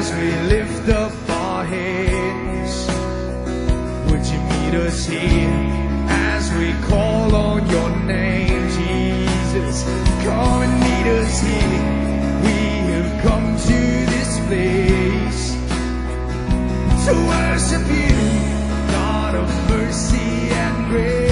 as we lift up our heads. Would you meet us here as we call on your name, Jesus? Come and meet us here. We have come to this place to worship you, God of mercy and grace.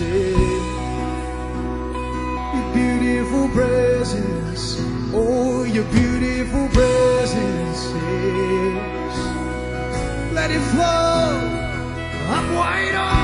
Your beautiful presence. Oh, your beautiful presence. Let it flow. I'm wide open.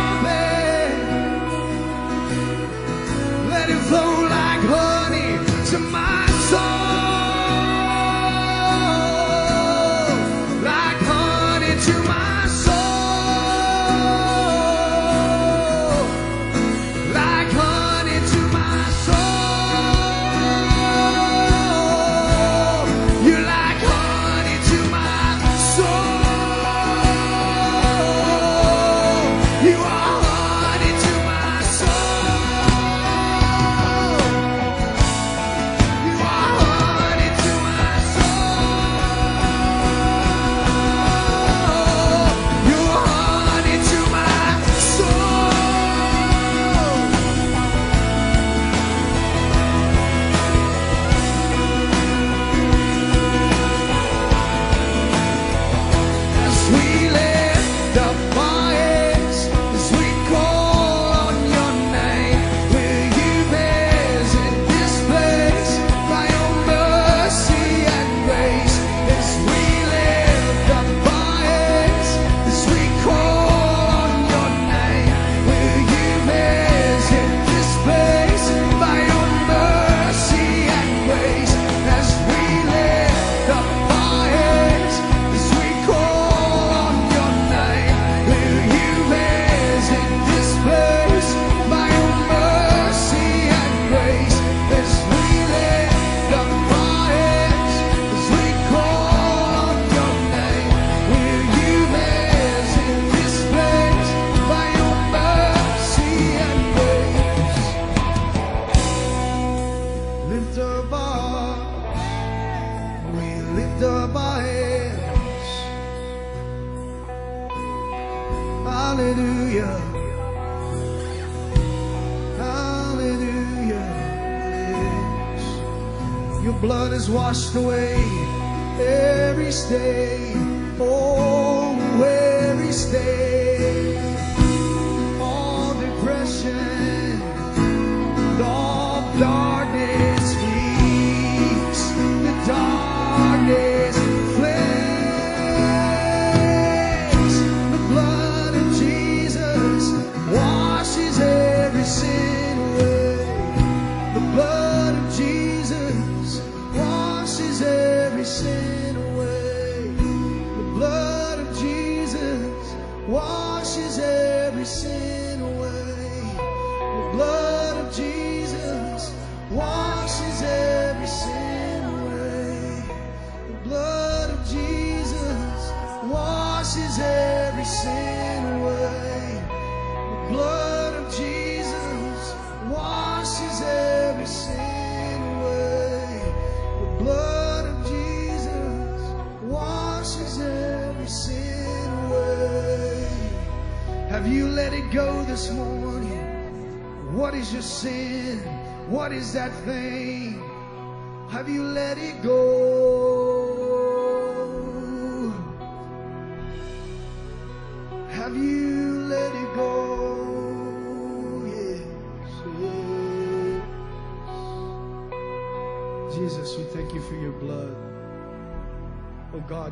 washed away every stain.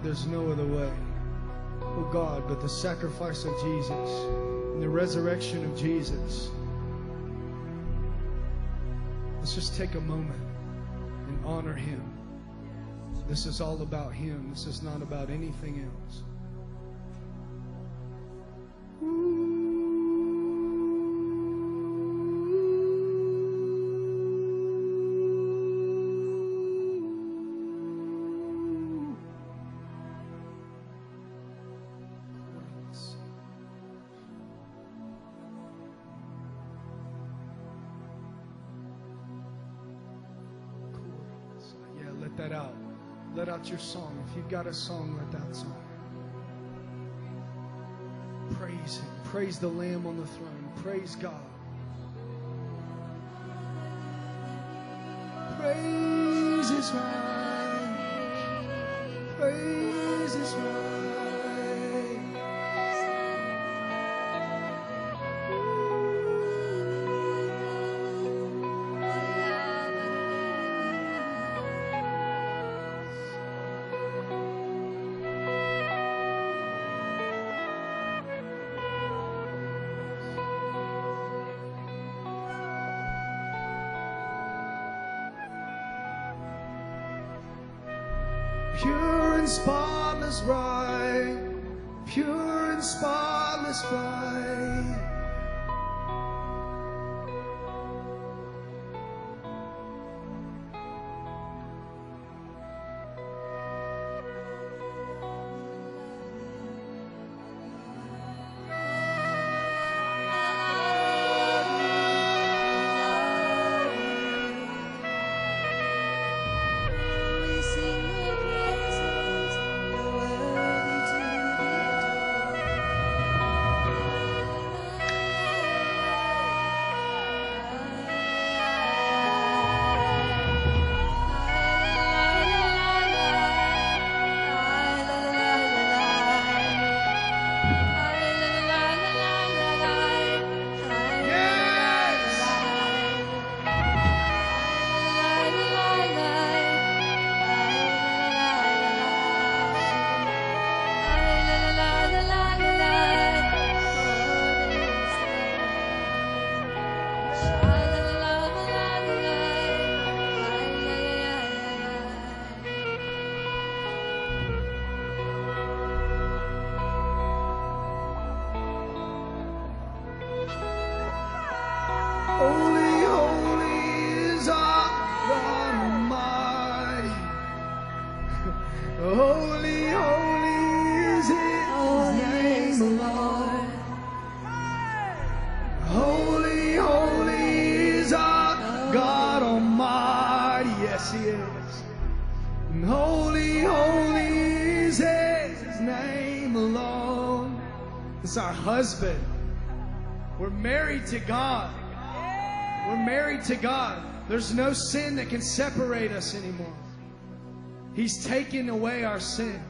there's no other way, oh God, but the sacrifice of Jesus and the resurrection of Jesus. Let's just take a moment and honor Him. This is all about Him. This is not about anything else. your song. If you've got a song, let that song. Praise Him. Praise the Lamb on the throne. Praise God. Praise His right. Praise His right. Pure and spotless right, pure and spotless right. There's no sin that can separate us anymore. He's taken away our sin.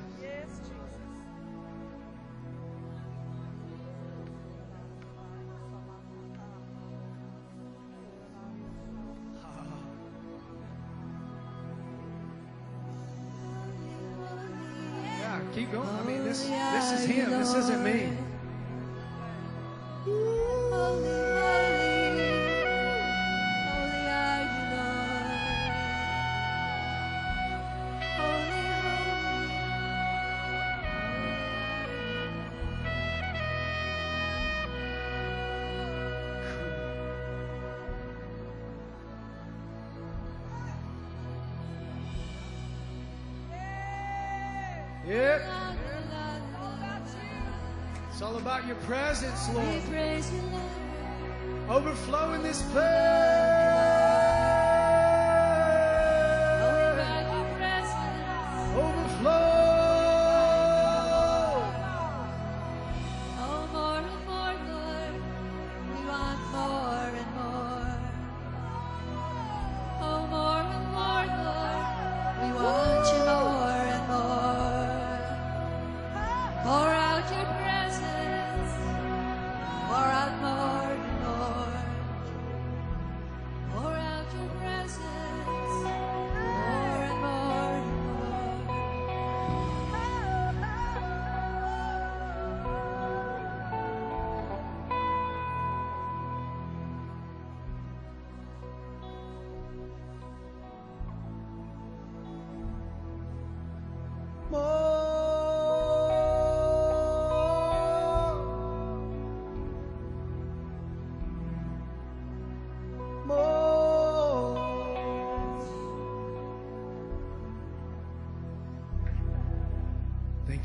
Yep. It's all about your presence, Lord. praise you, Lord. Overflow in this place.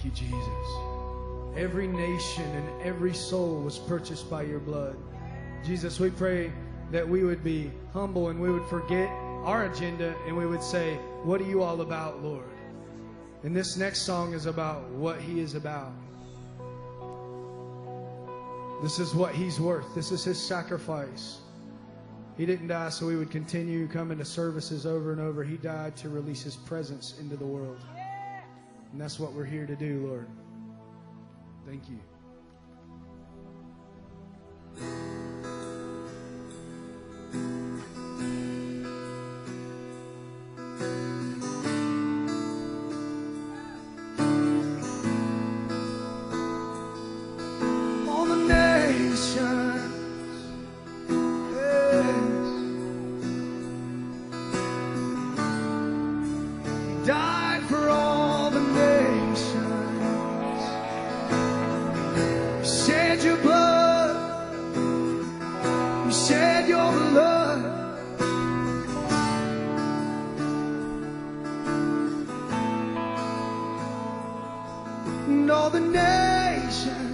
Thank you, Jesus. Every nation and every soul was purchased by your blood. Jesus, we pray that we would be humble and we would forget our agenda and we would say, What are you all about, Lord? And this next song is about what He is about. This is what He's worth. This is His sacrifice. He didn't die so we would continue coming to services over and over. He died to release His presence into the world. And that's what we're here to do, Lord. Thank you. shed your blood. And all the nations.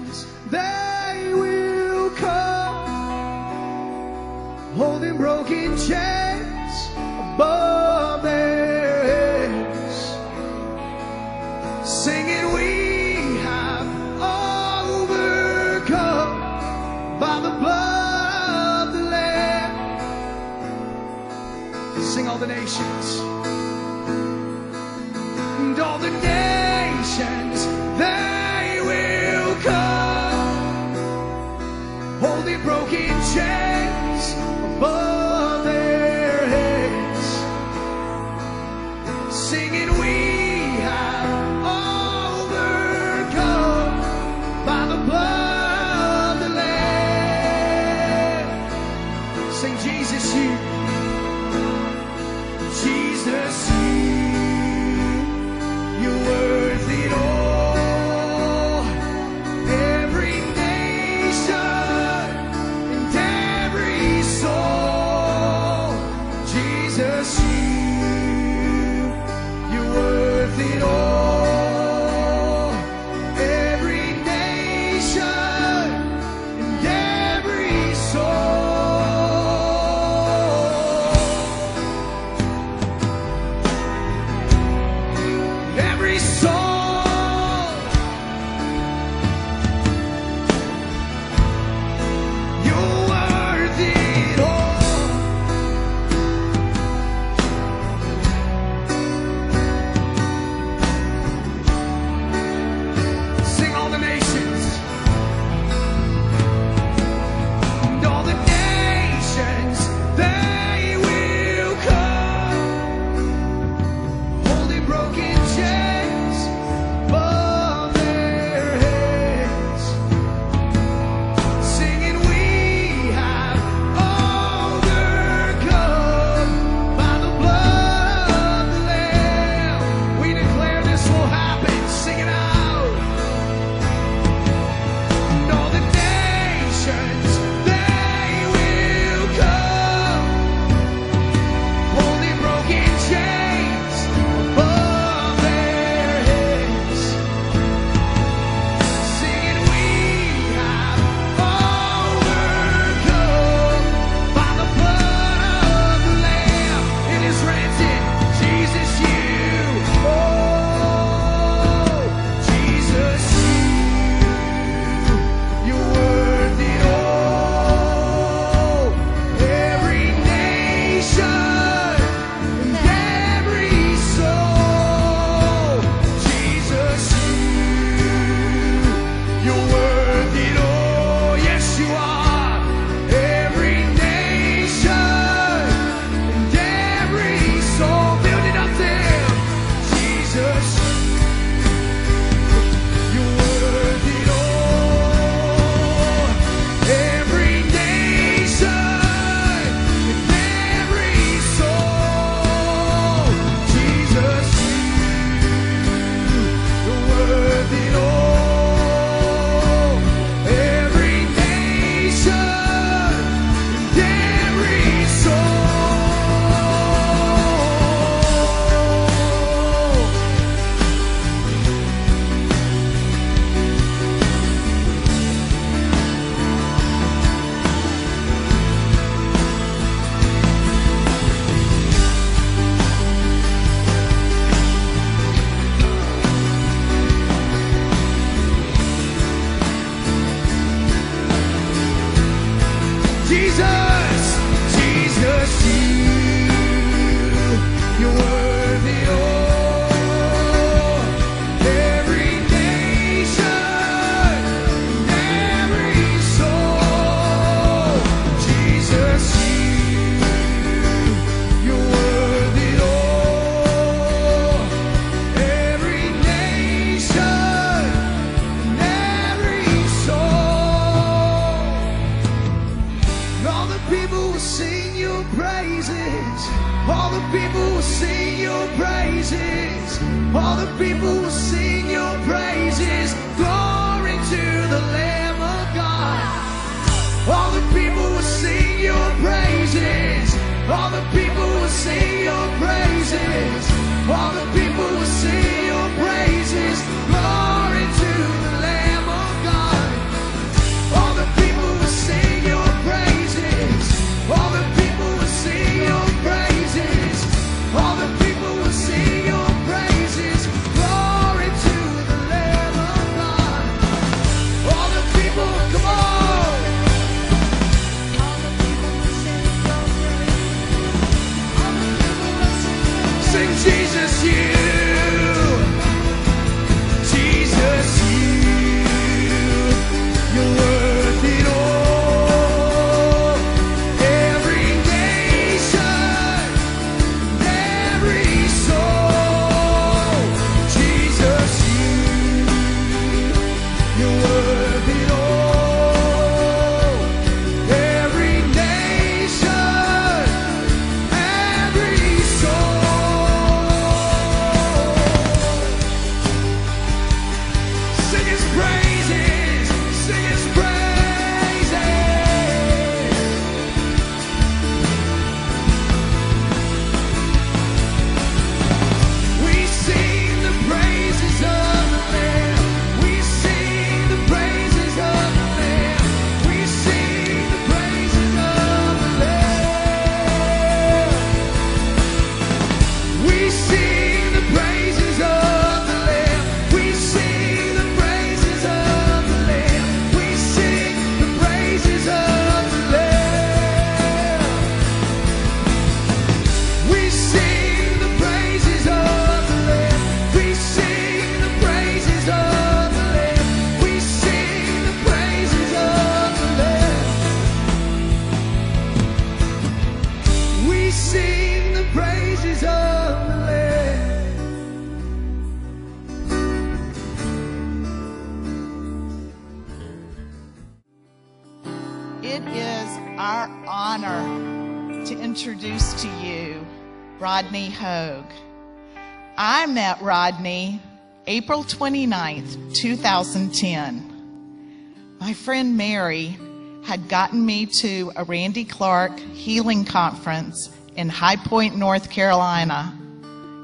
29th, 2010. My friend Mary had gotten me to a Randy Clark healing conference in High Point, North Carolina.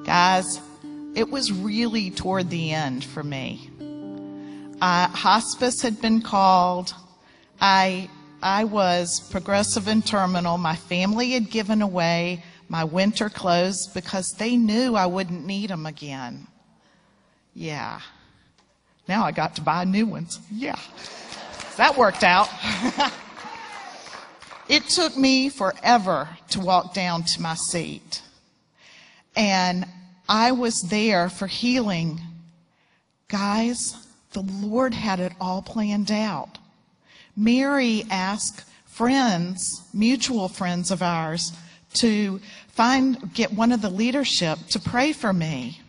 Guys, it was really toward the end for me. Uh, hospice had been called. I I was progressive and terminal. My family had given away my winter clothes because they knew I wouldn't need them again. Yeah. Now I got to buy new ones. Yeah. That worked out. it took me forever to walk down to my seat. And I was there for healing. Guys, the Lord had it all planned out. Mary asked friends, mutual friends of ours, to find, get one of the leadership to pray for me.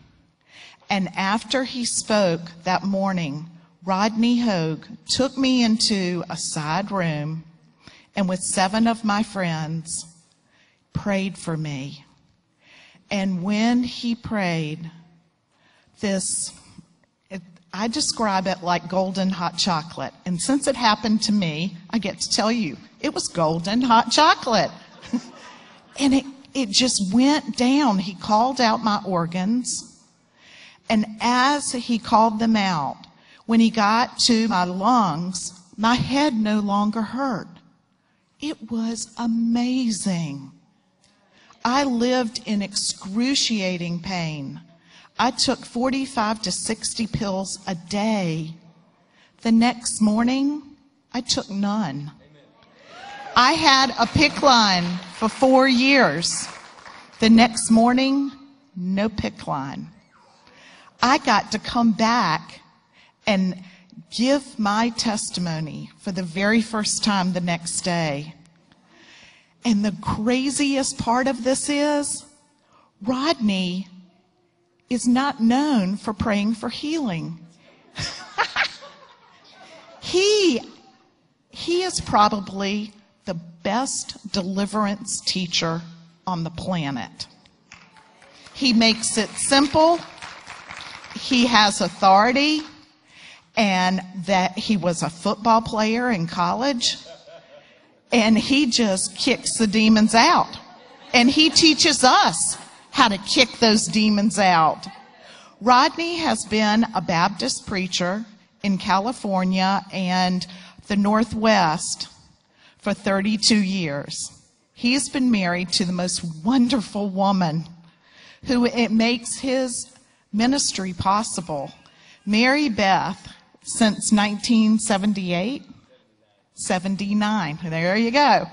And after he spoke that morning, Rodney Hogue took me into a side room and with seven of my friends prayed for me. And when he prayed, this it, I describe it like golden hot chocolate. And since it happened to me, I get to tell you, it was golden hot chocolate. and it, it just went down. He called out my organs. And as he called them out, when he got to my lungs, my head no longer hurt. It was amazing. I lived in excruciating pain. I took 45 to 60 pills a day. The next morning, I took none. I had a PICC line for four years. The next morning, no PICC line. I got to come back and give my testimony for the very first time the next day. And the craziest part of this is Rodney is not known for praying for healing. he, he is probably the best deliverance teacher on the planet. He makes it simple. He has authority and that he was a football player in college and he just kicks the demons out. And he teaches us how to kick those demons out. Rodney has been a Baptist preacher in California and the Northwest for 32 years. He's been married to the most wonderful woman who it makes his ministry possible. Mary Beth, since 1978, 79. There you go.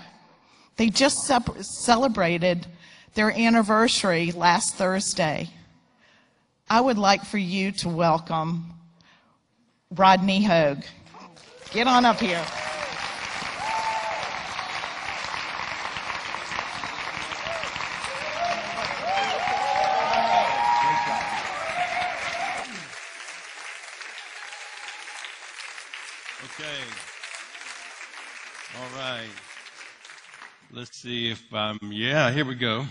They just celebrated their anniversary last Thursday. I would like for you to welcome Rodney Hogue. Get on up here. Okay. All right. Let's see if I'm, yeah, here we go.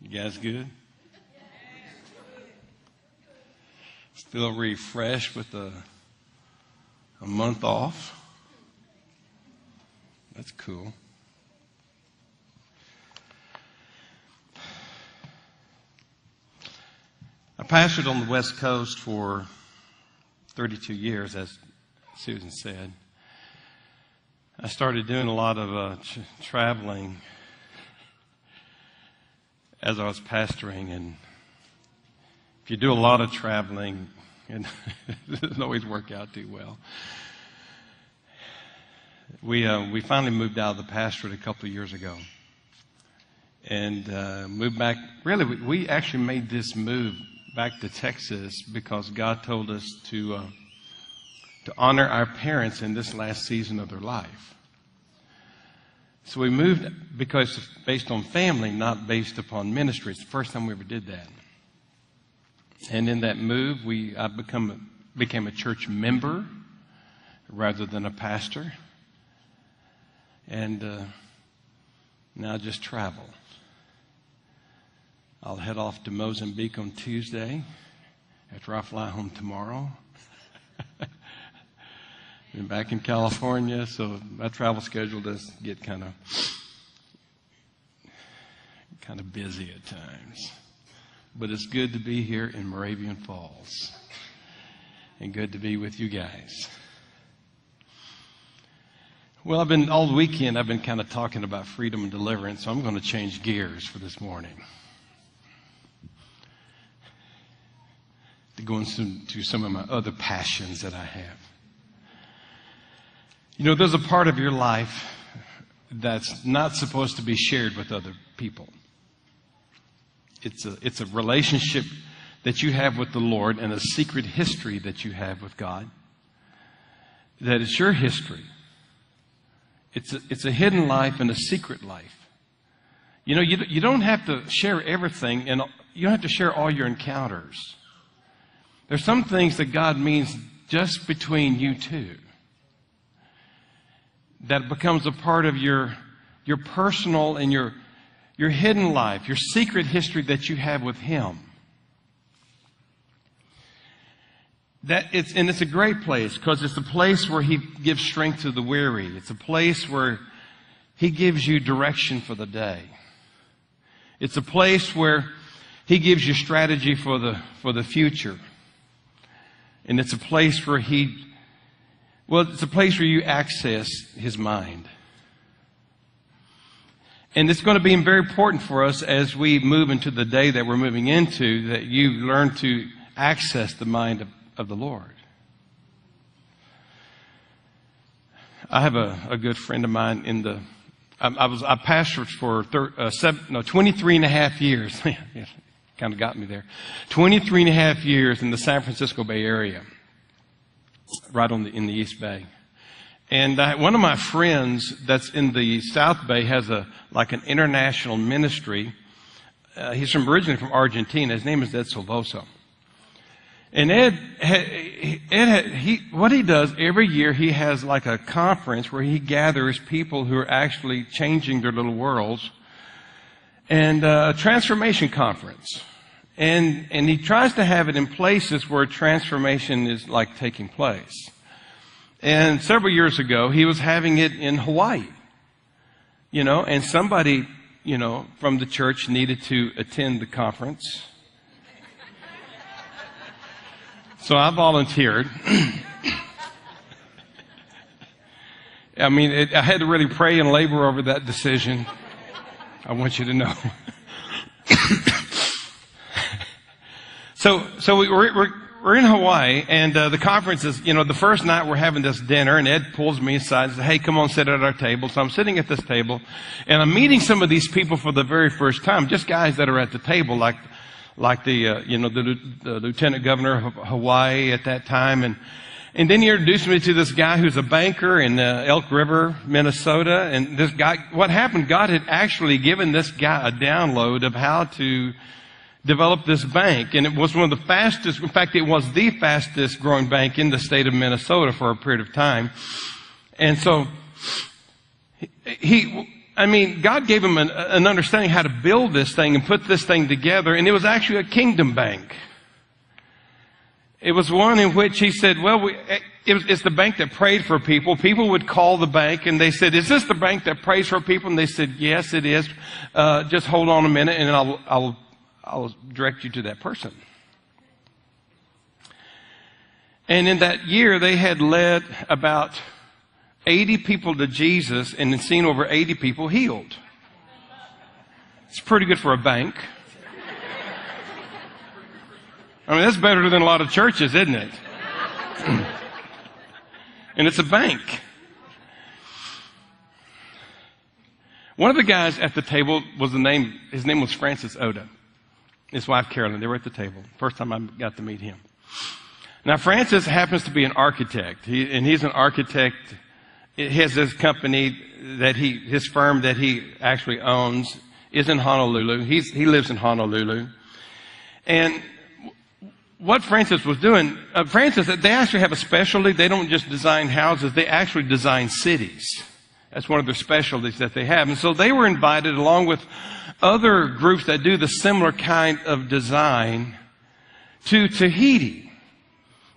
You guys good? Still refreshed with a, a month off? That's cool. Pastored on the West Coast for 32 years, as Susan said. I started doing a lot of uh, ch- traveling as I was pastoring, and if you do a lot of traveling, it doesn't always work out too well. We uh, we finally moved out of the pastorate a couple of years ago, and uh, moved back. Really, we, we actually made this move back to Texas because God told us to uh, to honor our parents in this last season of their life. So we moved because based on family, not based upon ministry. It's the first time we ever did that. And in that move, we I become became a church member rather than a pastor, and uh, now just travel. I'll head off to Mozambique on Tuesday after I fly home tomorrow. Been back in California, so my travel schedule does get kind of kind of busy at times. But it's good to be here in Moravian Falls. And good to be with you guys. Well, I've been all weekend I've been kind of talking about freedom and deliverance, so I'm going to change gears for this morning. To go into some of my other passions that I have. You know, there's a part of your life that's not supposed to be shared with other people. It's a, it's a relationship that you have with the Lord and a secret history that you have with God. That it's your history. It's a, it's a hidden life and a secret life. You know, you, you don't have to share everything and you don't have to share all your encounters. There's some things that God means just between you two that becomes a part of your, your personal and your, your hidden life, your secret history that you have with Him. That it's, and it's a great place because it's a place where He gives strength to the weary. It's a place where He gives you direction for the day. It's a place where He gives you strategy for the, for the future. And it's a place where He well, it's a place where you access His mind. And it's going to be very important for us as we move into the day that we're moving into that you learn to access the mind of, of the Lord. I have a, a good friend of mine in the, I, I was, I pastored for thir, uh, seven, no, 23 and a half years. kind of got me there. 23 and a half years in the San Francisco Bay Area, right on the, in the East Bay. And I, one of my friends that's in the South Bay has a, like an international ministry. Uh, he's from originally from Argentina. His name is Ed Silvoso. And Ed, Ed, he, what he does every year, he has like a conference where he gathers people who are actually changing their little worlds, and uh, a transformation conference. And and he tries to have it in places where transformation is like taking place. And several years ago, he was having it in Hawaii. You know, and somebody, you know, from the church needed to attend the conference. So I volunteered. I mean, it, I had to really pray and labor over that decision. I want you to know. So, so we, are we're, we're in Hawaii, and uh, the conference is, you know, the first night we're having this dinner, and Ed pulls me aside and says, "Hey, come on, sit at our table." So I'm sitting at this table, and I'm meeting some of these people for the very first time, just guys that are at the table, like like the, uh, you know, the, the, lieutenant governor of Hawaii at that time. And, and then he introduced me to this guy who's a banker in uh, Elk River, Minnesota. And this guy, what happened, God had actually given this guy a download of how to develop this bank. And it was one of the fastest, in fact, it was the fastest growing bank in the state of Minnesota for a period of time. And so he, I mean, God gave him an, an, understanding how to build this thing and put this thing together, and it was actually a kingdom bank. It was one in which he said, well, we, it's the bank that prayed for people. People would call the bank and they said, is this the bank that prays for people? And they said, yes, it is. Uh, just hold on a minute and I'll, I'll, I'll direct you to that person. And in that year, they had led about 80 people to Jesus and seen over 80 people healed. It's pretty good for a bank. I mean, that's better than a lot of churches, isn't it? and it's a bank. One of the guys at the table was the name, his name was Francis Oda. His wife Carolyn, they were at the table. First time I got to meet him. Now, Francis happens to be an architect, he, and he's an architect his, his company that he, his firm that he actually owns is in Honolulu. He's, he lives in Honolulu. And what Francis was doing, uh, Francis, they actually have a specialty. They don't just design houses, they actually design cities. That's one of their specialties that they have. And so they were invited along with other groups that do the similar kind of design to Tahiti.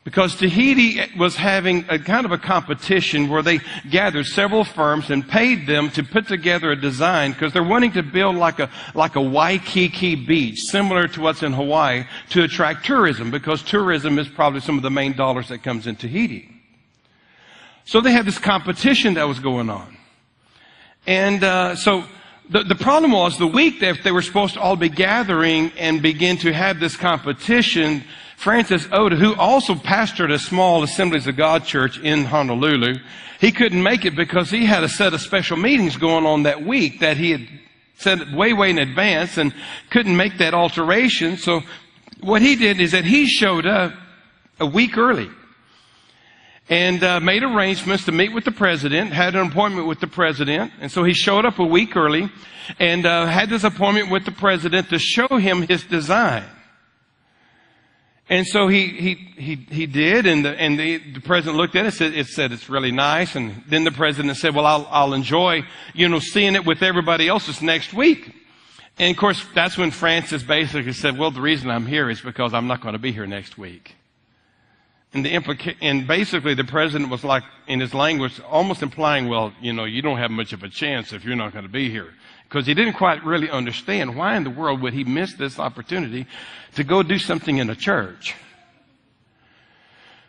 Because Tahiti was having a kind of a competition where they gathered several firms and paid them to put together a design because they're wanting to build like a, like a Waikiki beach, similar to what's in Hawaii, to attract tourism because tourism is probably some of the main dollars that comes in Tahiti. So they had this competition that was going on. And uh, so the, the problem was the week that they were supposed to all be gathering and begin to have this competition, Francis Oda, who also pastored a small Assemblies of God church in Honolulu, he couldn't make it because he had a set of special meetings going on that week that he had set way, way in advance and couldn't make that alteration. So what he did is that he showed up a week early and uh, made arrangements to meet with the president, had an appointment with the president. And so he showed up a week early and uh, had this appointment with the president to show him his design. And so he, he, he, he did, and, the, and the, the president looked at it, said, it said it's really nice, and then the president said, well, I'll, I'll enjoy, you know, seeing it with everybody else this next week. And of course, that's when Francis basically said, well, the reason I'm here is because I'm not going to be here next week. And the implica- and basically the president was like, in his language, almost implying, well, you know, you don't have much of a chance if you're not going to be here because he didn't quite really understand why in the world would he miss this opportunity to go do something in a church.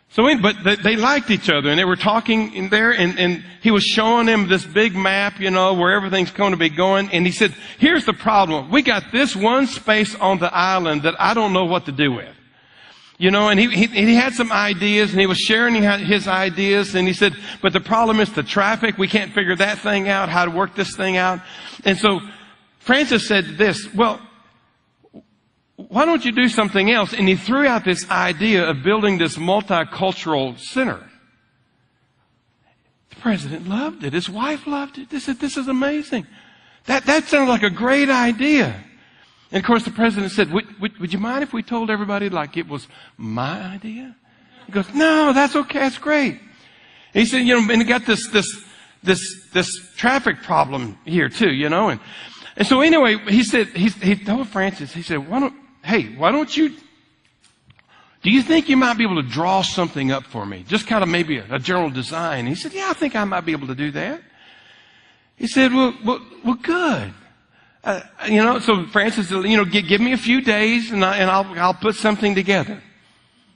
So, but they liked each other and they were talking in there and, and he was showing them this big map, you know, where everything's going to be going. And he said, here's the problem. We got this one space on the island that I don't know what to do with. You know, and he, he, he, had some ideas and he was sharing his ideas and he said, but the problem is the traffic. We can't figure that thing out, how to work this thing out. And so Francis said this, well, why don't you do something else? And he threw out this idea of building this multicultural center. The president loved it. His wife loved it. They said, this is amazing. That, that sounds like a great idea. And of course, the president said, would, would, would you mind if we told everybody like it was my idea? He goes, no, that's okay. That's great. He said, you know, and he got this, this, this, this traffic problem here too, you know, and, and so anyway, he said, he, he told Francis, he said, why don't, hey, why don't you, do you think you might be able to draw something up for me? Just kind of maybe a, a general design. He said, yeah, I think I might be able to do that. He said, well, well, well good. Uh, you know, so Francis, you know, give, give me a few days and, I, and I'll, I'll put something together.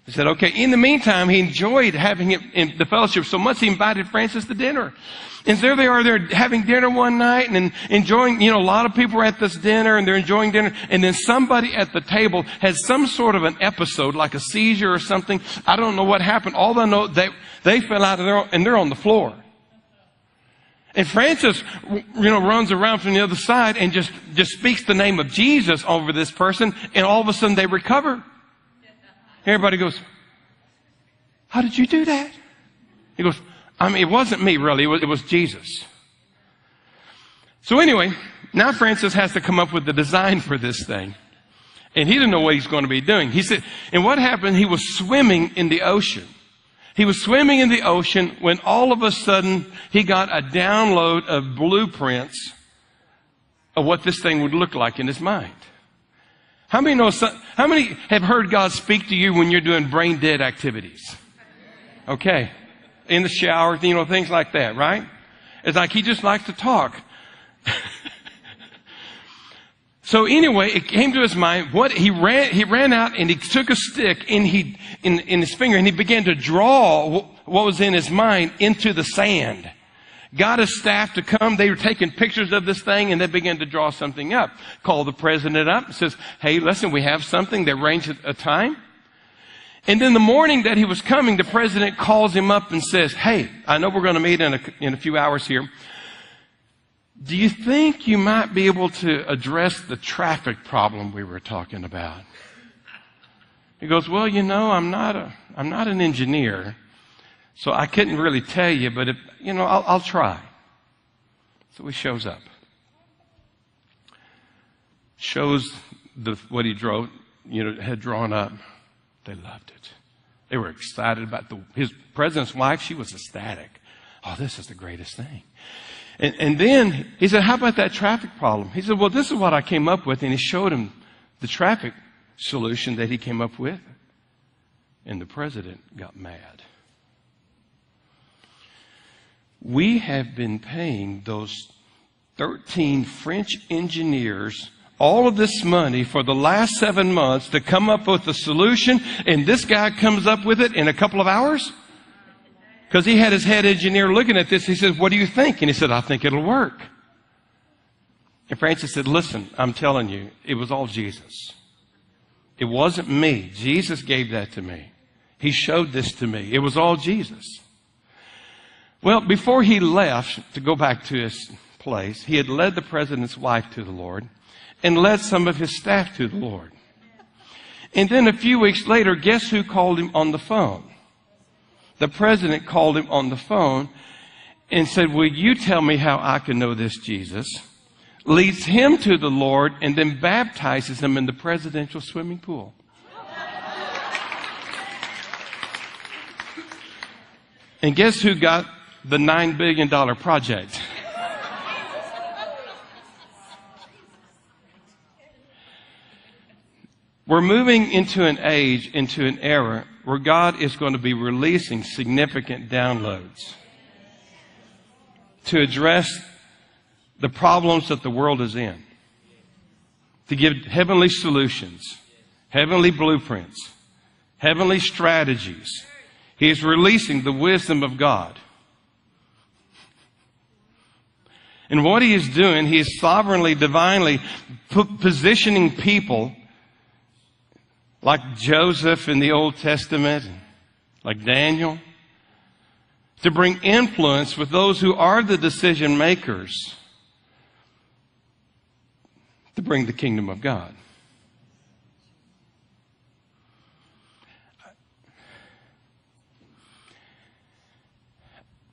He said, okay. In the meantime, he enjoyed having it in the fellowship so much he invited Francis to dinner. And there they are, they're having dinner one night and enjoying, you know, a lot of people are at this dinner and they're enjoying dinner. And then somebody at the table has some sort of an episode, like a seizure or something. I don't know what happened. All I know, they, they fell out of there and they're on the floor. And Francis, you know, runs around from the other side and just, just speaks the name of Jesus over this person and all of a sudden they recover. Everybody goes, how did you do that? He goes, I mean, it wasn't me really, it was, it was Jesus. So anyway, now Francis has to come up with the design for this thing. And he didn't know what he's going to be doing. He said, and what happened, he was swimming in the ocean. He was swimming in the ocean when all of a sudden he got a download of blueprints of what this thing would look like in his mind. How many know, how many have heard God speak to you when you're doing brain dead activities? Okay in the shower, you know, things like that, right? It's like he just likes to talk. so anyway, it came to his mind, what he ran, he ran out and he took a stick and he, in, in his finger and he began to draw what was in his mind into the sand. Got his staff to come. They were taking pictures of this thing and they began to draw something up. Called the president up and says, Hey, listen, we have something. They arranged a time. And then the morning that he was coming, the president calls him up and says, Hey, I know we're going to meet in a, in a few hours here. Do you think you might be able to address the traffic problem we were talking about? He goes, Well, you know, I'm not a, I'm not an engineer, so I couldn't really tell you, but if, you know, I'll, I'll try. So he shows up. Shows the, what he drove, you know, had drawn up. They loved it. They were excited about the, his president's wife. She was ecstatic. Oh, this is the greatest thing. And, and then he said, how about that traffic problem? He said, well, this is what I came up with. And he showed him the traffic solution that he came up with. And the president got mad. We have been paying those 13 French engineers all of this money for the last seven months to come up with a solution, and this guy comes up with it in a couple of hours? Because he had his head engineer looking at this. He says, What do you think? And he said, I think it'll work. And Francis said, Listen, I'm telling you, it was all Jesus. It wasn't me. Jesus gave that to me. He showed this to me. It was all Jesus. Well, before he left to go back to his place, he had led the president's wife to the Lord and led some of his staff to the Lord. And then a few weeks later, guess who called him on the phone? The president called him on the phone and said, Will you tell me how I can know this Jesus? Leads him to the Lord and then baptizes him in the presidential swimming pool. And guess who got the $9 billion project? We're moving into an age, into an era where God is going to be releasing significant downloads to address the problems that the world is in, to give heavenly solutions, heavenly blueprints, heavenly strategies. He is releasing the wisdom of God. And what he is doing, he is sovereignly, divinely positioning people like Joseph in the Old Testament, like Daniel, to bring influence with those who are the decision makers to bring the kingdom of God.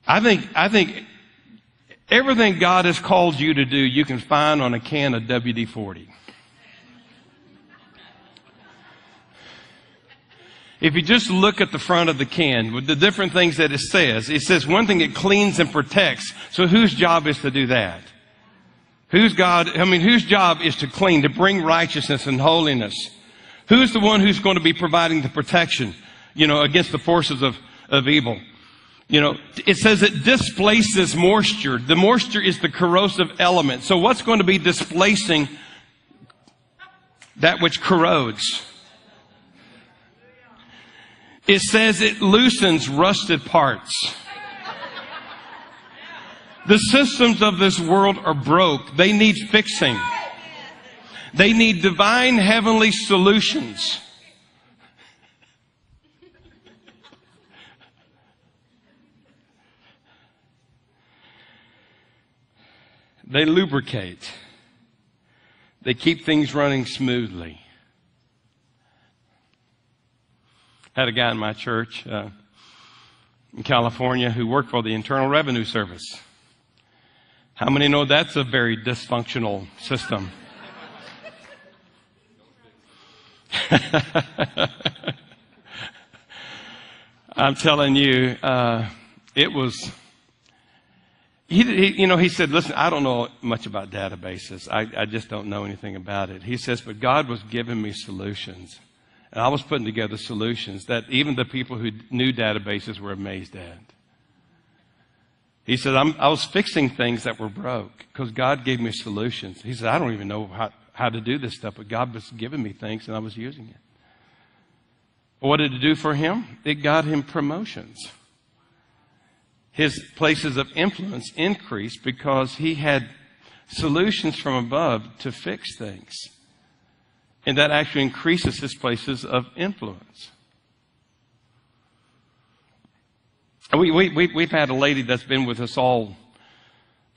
I think, I think everything God has called you to do, you can find on a can of WD 40. If you just look at the front of the can with the different things that it says, it says one thing it cleans and protects. So whose job is to do that? Whose God, I mean, whose job is to clean, to bring righteousness and holiness? Who's the one who's going to be providing the protection, you know, against the forces of, of evil? You know, it says it displaces moisture. The moisture is the corrosive element. So what's going to be displacing that which corrodes? It says it loosens rusted parts. The systems of this world are broke. They need fixing. They need divine heavenly solutions. They lubricate. They keep things running smoothly. Had a guy in my church uh, in California who worked for the Internal Revenue Service. How many know that's a very dysfunctional system? I'm telling you, uh, it was. He, he, you know, he said, "Listen, I don't know much about databases. I, I just don't know anything about it." He says, "But God was giving me solutions, and I was putting together solutions that even the people who knew databases were amazed at." He said, i was fixing things that were broke because God gave me solutions. He said, I don't even know how, how to do this stuff, but God was giving me things and I was using it. What did it do for him? It got him promotions. His places of influence increased because he had solutions from above to fix things. And that actually increases his places of influence. We, we, we, we've had a lady that's been with us all,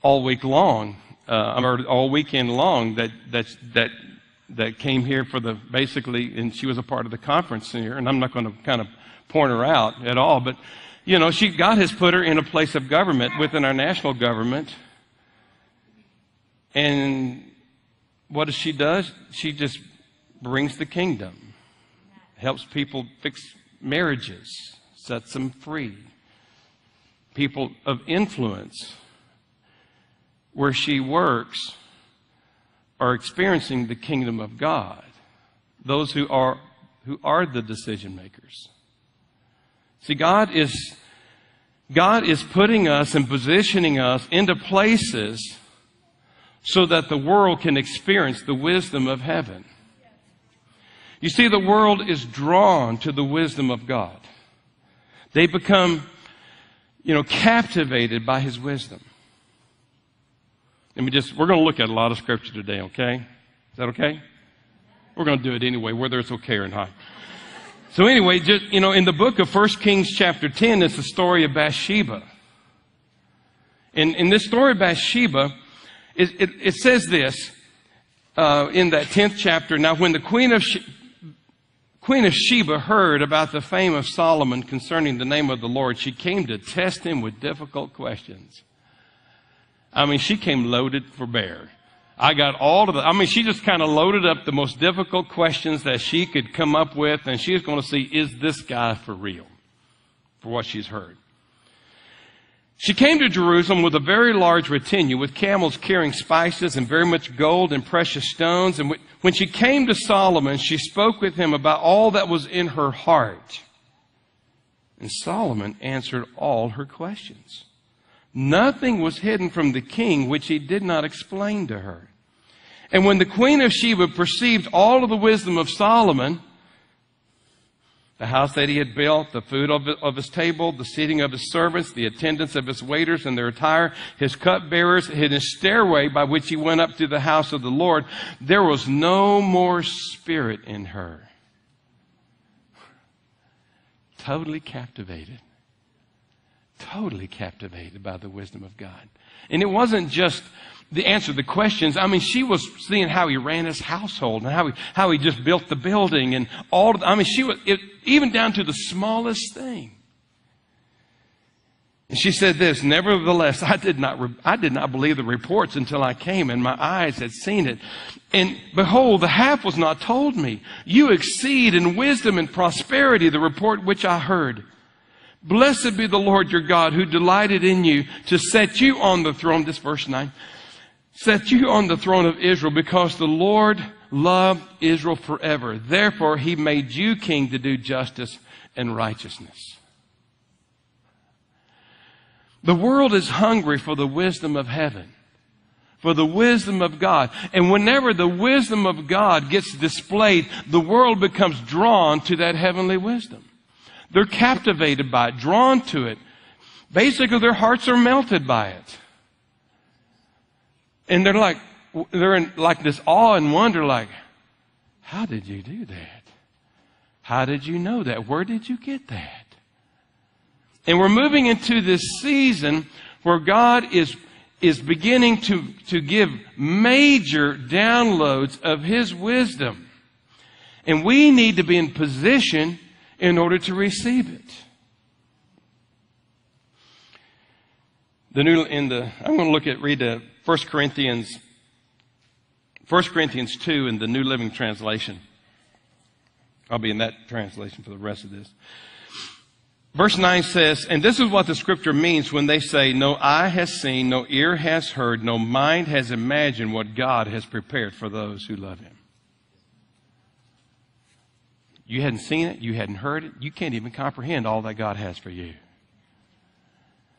all week long, uh, or all weekend long that, that, that that came here for the basically, and she was a part of the conference here, and I'm not going to kind of point her out at all, but you know, she God has put her in a place of government within our national government, and what does she does? She just brings the kingdom, helps people fix marriages, sets them free. People of influence, where she works are experiencing the kingdom of God. Those who are, who are the decision makers. See, God is, God is putting us and positioning us into places so that the world can experience the wisdom of heaven. You see, the world is drawn to the wisdom of God. They become, you know, captivated by His wisdom. Let me just, we're going to look at a lot of scripture today, okay? Is that okay? We're going to do it anyway, whether it's okay or not. So anyway, just, you know, in the book of 1 Kings chapter 10, it's the story of Bathsheba. In, in this story of Bathsheba, it, it, it says this, uh, in that 10th chapter. Now, when the queen of, queen of Sheba heard about the fame of Solomon concerning the name of the Lord, she came to test him with difficult questions. I mean, she came loaded for bear. I got all of the, I mean, she just kind of loaded up the most difficult questions that she could come up with, and she was going to see, is this guy for real? For what she's heard. She came to Jerusalem with a very large retinue, with camels carrying spices and very much gold and precious stones. And when she came to Solomon, she spoke with him about all that was in her heart. And Solomon answered all her questions. Nothing was hidden from the king which he did not explain to her. And when the queen of Sheba perceived all of the wisdom of Solomon, the house that he had built, the food of, his table, the seating of his servants, the attendance of his waiters and their attire, his cupbearers, his stairway by which he went up to the house of the Lord, there was no more spirit in her. Totally captivated totally captivated by the wisdom of God. And it wasn't just the answer to the questions. I mean, she was seeing how he ran his household and how he, how he just built the building and all. Of, I mean, she was, it, even down to the smallest thing. And she said this, nevertheless, I did not, re- I did not believe the reports until I came and my eyes had seen it. And behold, the half was not told me. You exceed in wisdom and prosperity the report which I heard. Blessed be the Lord your God who delighted in you to set you on the throne. This verse 9. Set you on the throne of Israel because the Lord loved Israel forever. Therefore, he made you king to do justice and righteousness. The world is hungry for the wisdom of heaven, for the wisdom of God. And whenever the wisdom of God gets displayed, the world becomes drawn to that heavenly wisdom. They're captivated by it, drawn to it. Basically, their hearts are melted by it. And they're like, they're in like this awe and wonder, like, how did you do that? How did you know that? Where did you get that? And we're moving into this season where God is, is beginning to, to give major downloads of His wisdom. And we need to be in position in order to receive it. The new, in the, I'm going to look at, read the 1 Corinthians, 1 Corinthians 2 in the New Living Translation. I'll be in that translation for the rest of this. Verse 9 says, and this is what the scripture means when they say, no eye has seen, no ear has heard, no mind has imagined what God has prepared for those who love Him. You hadn't seen it, you hadn't heard it, you can't even comprehend all that God has for you.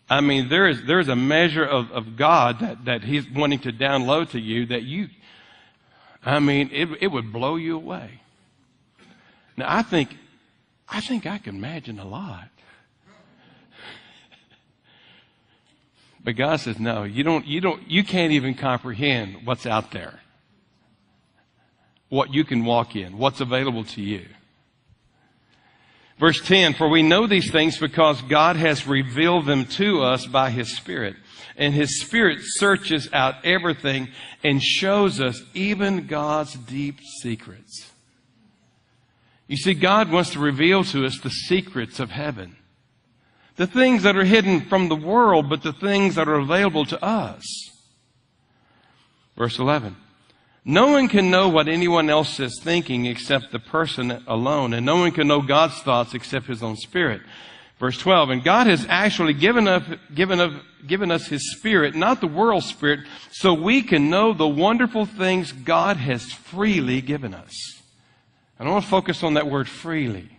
I mean, there is, there is a measure of, of God that, that He's wanting to download to you that you, I mean, it, it would blow you away. Now, I think, I think I can imagine a lot. But God says, no, you don't, you don't, you can't even comprehend what's out there. What you can walk in, what's available to you. Verse 10, for we know these things because God has revealed them to us by His Spirit. And His Spirit searches out everything and shows us even God's deep secrets. You see, God wants to reveal to us the secrets of heaven. The things that are hidden from the world, but the things that are available to us. Verse 11. No one can know what anyone else is thinking except the person alone, and no one can know God's thoughts except his own spirit. Verse 12, and God has actually given, up, given, up, given us His Spirit, not the world's Spirit, so we can know the wonderful things God has freely given us. And I want to focus on that word freely.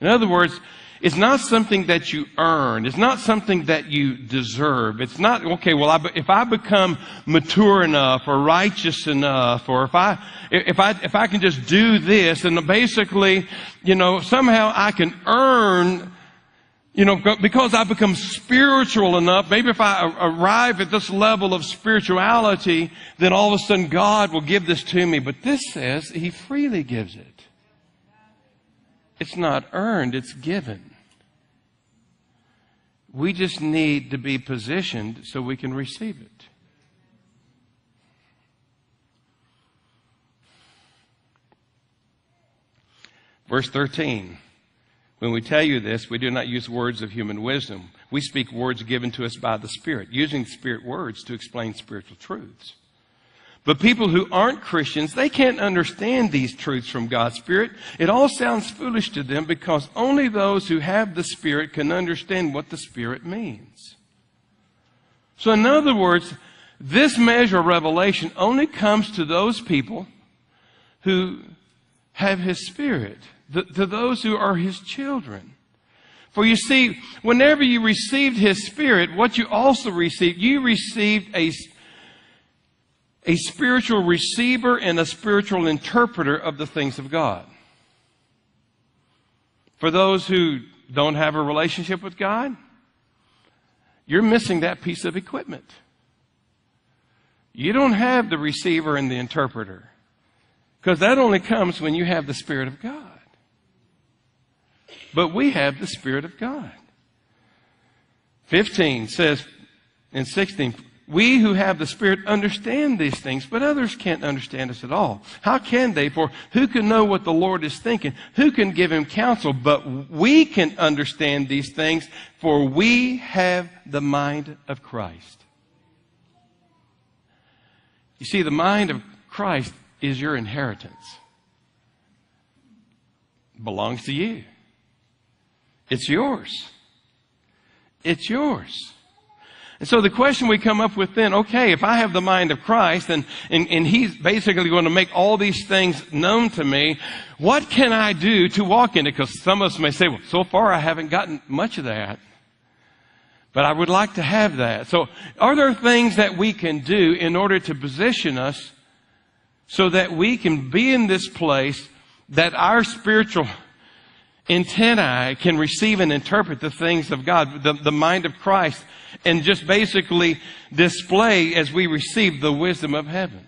In other words, it's not something that you earn. It's not something that you deserve. It's not, okay, well, I, if I become mature enough or righteous enough, or if I, if I, if I can just do this, and basically, you know, somehow I can earn, you know, because I become spiritual enough, maybe if I arrive at this level of spirituality, then all of a sudden God will give this to me. But this says He freely gives it. It's not earned, it's given. We just need to be positioned so we can receive it. Verse 13. When we tell you this, we do not use words of human wisdom. We speak words given to us by the Spirit, using Spirit words to explain spiritual truths. But people who aren't Christians, they can't understand these truths from God's Spirit. It all sounds foolish to them because only those who have the Spirit can understand what the Spirit means. So, in other words, this measure of revelation only comes to those people who have His Spirit, to those who are His children. For you see, whenever you received His Spirit, what you also received, you received a a spiritual receiver and a spiritual interpreter of the things of God. For those who don't have a relationship with God, you're missing that piece of equipment. You don't have the receiver and the interpreter because that only comes when you have the Spirit of God. But we have the Spirit of God. 15 says, in 16, we who have the Spirit understand these things, but others can't understand us at all. How can they? For who can know what the Lord is thinking? Who can give him counsel? But we can understand these things, for we have the mind of Christ. You see, the mind of Christ is your inheritance. It belongs to you. It's yours. It's yours. And so the question we come up with then, okay, if I have the mind of Christ and, and, and He's basically going to make all these things known to me, what can I do to walk in it? Because some of us may say, well, so far I haven't gotten much of that. But I would like to have that. So are there things that we can do in order to position us so that we can be in this place that our spiritual antennae can receive and interpret the things of God, the, the mind of Christ, and just basically display as we receive the wisdom of heaven.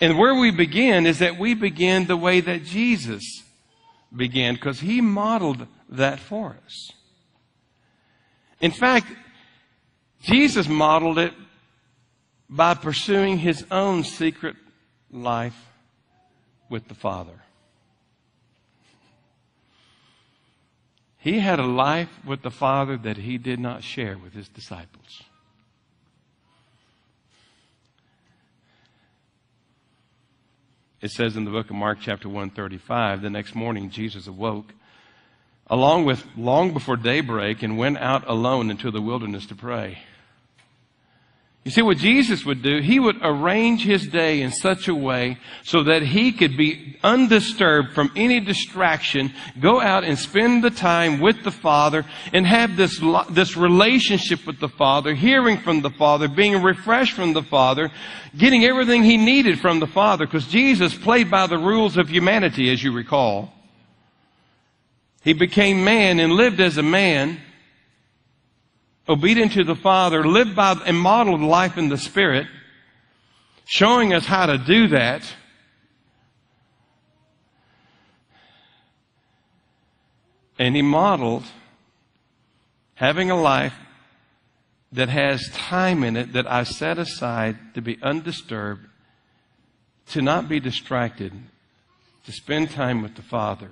And where we begin is that we begin the way that Jesus began, because he modeled that for us. In fact, Jesus modeled it by pursuing his own secret life with the Father. He had a life with the Father that he did not share with his disciples. It says in the book of Mark, chapter 135, the next morning Jesus awoke, along with long before daybreak, and went out alone into the wilderness to pray. You see what Jesus would do? He would arrange his day in such a way so that he could be undisturbed from any distraction, go out and spend the time with the Father and have this, this relationship with the Father, hearing from the Father, being refreshed from the Father, getting everything he needed from the Father, because Jesus played by the rules of humanity, as you recall. He became man and lived as a man obedient to the Father, lived by and modeled life in the Spirit, showing us how to do that. And he modeled having a life that has time in it that I set aside to be undisturbed, to not be distracted, to spend time with the Father.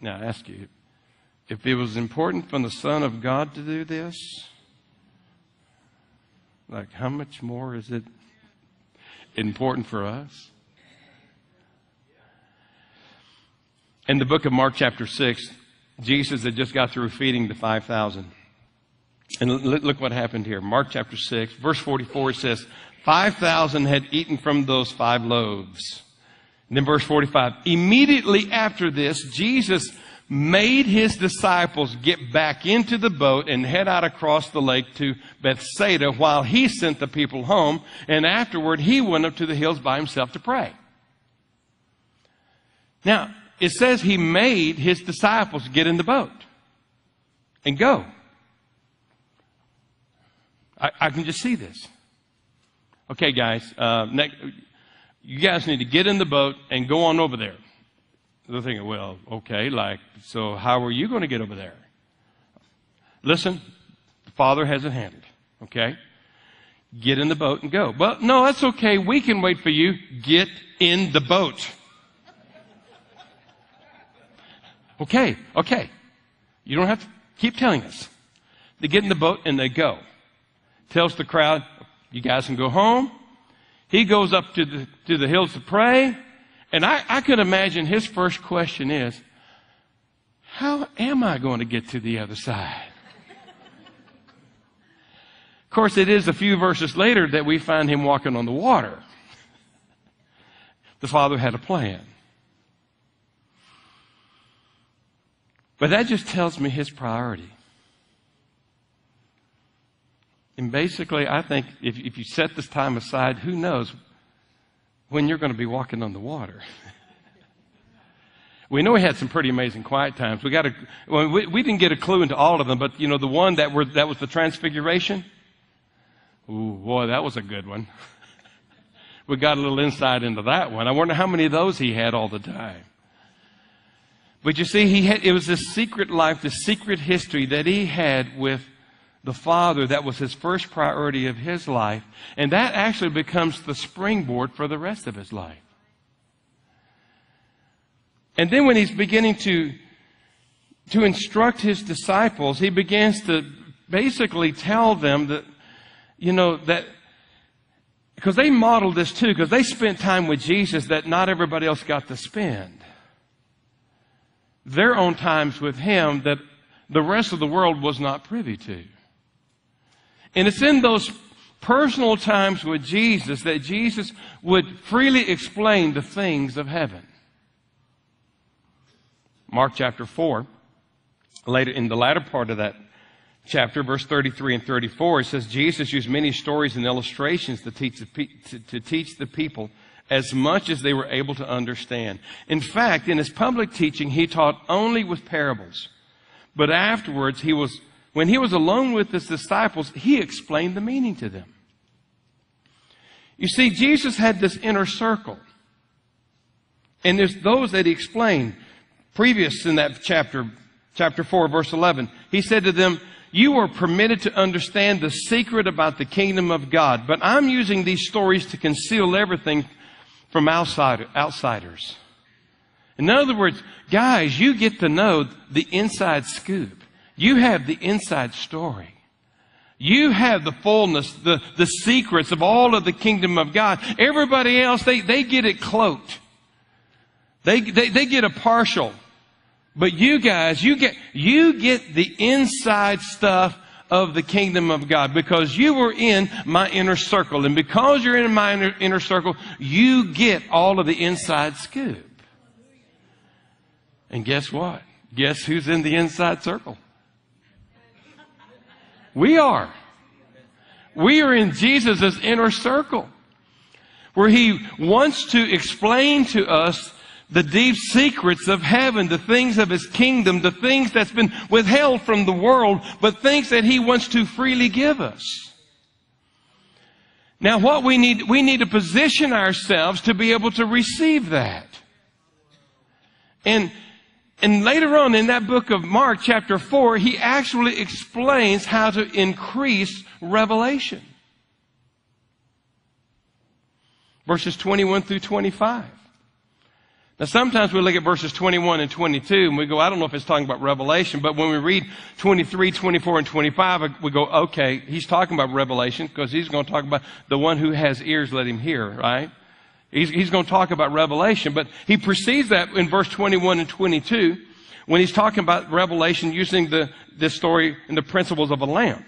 Now, I ask you, if it was important for the Son of God to do this, like how much more is it important for us? In the book of Mark, chapter 6, Jesus had just got through feeding the 5,000. And look what happened here. Mark chapter 6, verse 44, it says, 5,000 had eaten from those five loaves. And then verse 45, immediately after this, Jesus made his disciples get back into the boat and head out across the lake to Bethsaida while he sent the people home. And afterward, he went up to the hills by himself to pray. Now, it says he made his disciples get in the boat and go. I, I can just see this. Okay, guys, uh, next, you guys need to get in the boat and go on over there. They're thinking, well, okay, like, so how are you going to get over there? Listen, the Father has it handled, okay? Get in the boat and go. Well, no, that's okay. We can wait for you. Get in the boat. Okay, okay. You don't have to keep telling us. They get in the boat and they go. Tells the crowd, you guys can go home. He goes up to the, to the hills to pray. And I, I could imagine his first question is, how am I going to get to the other side? of course, it is a few verses later that we find him walking on the water. The Father had a plan. But that just tells me his priority. And basically, I think if, if you set this time aside, who knows when you're going to be walking on the water. we know we had some pretty amazing quiet times. We got a, well, we, we, didn't get a clue into all of them, but you know, the one that were, that was the transfiguration. Ooh, boy, that was a good one. we got a little insight into that one. I wonder how many of those he had all the time. But you see, he had, it was this secret life, this secret history that he had with the Father. That was his first priority of his life. And that actually becomes the springboard for the rest of his life. And then when he's beginning to, to instruct his disciples, he begins to basically tell them that, you know, that because they modeled this too, because they spent time with Jesus that not everybody else got to spend. Their own times with Him that the rest of the world was not privy to. And it's in those personal times with Jesus that Jesus would freely explain the things of heaven. Mark chapter 4, later in the latter part of that chapter, verse 33 and 34, it says, Jesus used many stories and illustrations to teach, the, to, to teach the people as much as they were able to understand. In fact, in his public teaching, he taught only with parables. But afterwards, he was, when he was alone with his disciples, he explained the meaning to them. You see, Jesus had this inner circle. And there's those that he explained previous in that chapter, chapter 4, verse 11. He said to them, you are permitted to understand the secret about the kingdom of God, but I'm using these stories to conceal everything from outside, outsiders. In other words, guys, you get to know the inside scoop. You have the inside story. You have the fullness, the, the secrets of all of the kingdom of God. Everybody else, they, they get it cloaked. They, they, they get a partial. But you guys, you get, you get the inside stuff of the kingdom of God because you were in my inner circle. And because you're in my inner, inner circle, you get all of the inside scoop. And guess what? Guess who's in the inside circle? We are. We are in Jesus' inner circle where he wants to explain to us the deep secrets of heaven, the things of his kingdom, the things that's been withheld from the world, but things that he wants to freely give us. Now what we need, we need to position ourselves to be able to receive that. And, and later on in that book of Mark chapter 4, he actually explains how to increase revelation. Verses 21 through 25. Now, sometimes we look at verses 21 and 22 and we go, I don't know if it's talking about Revelation, but when we read 23, 24, and 25, we go, okay, he's talking about Revelation because he's going to talk about the one who has ears, let him hear, right? He's, he's going to talk about Revelation, but he precedes that in verse 21 and 22 when he's talking about Revelation using the, this story and the principles of a lamp.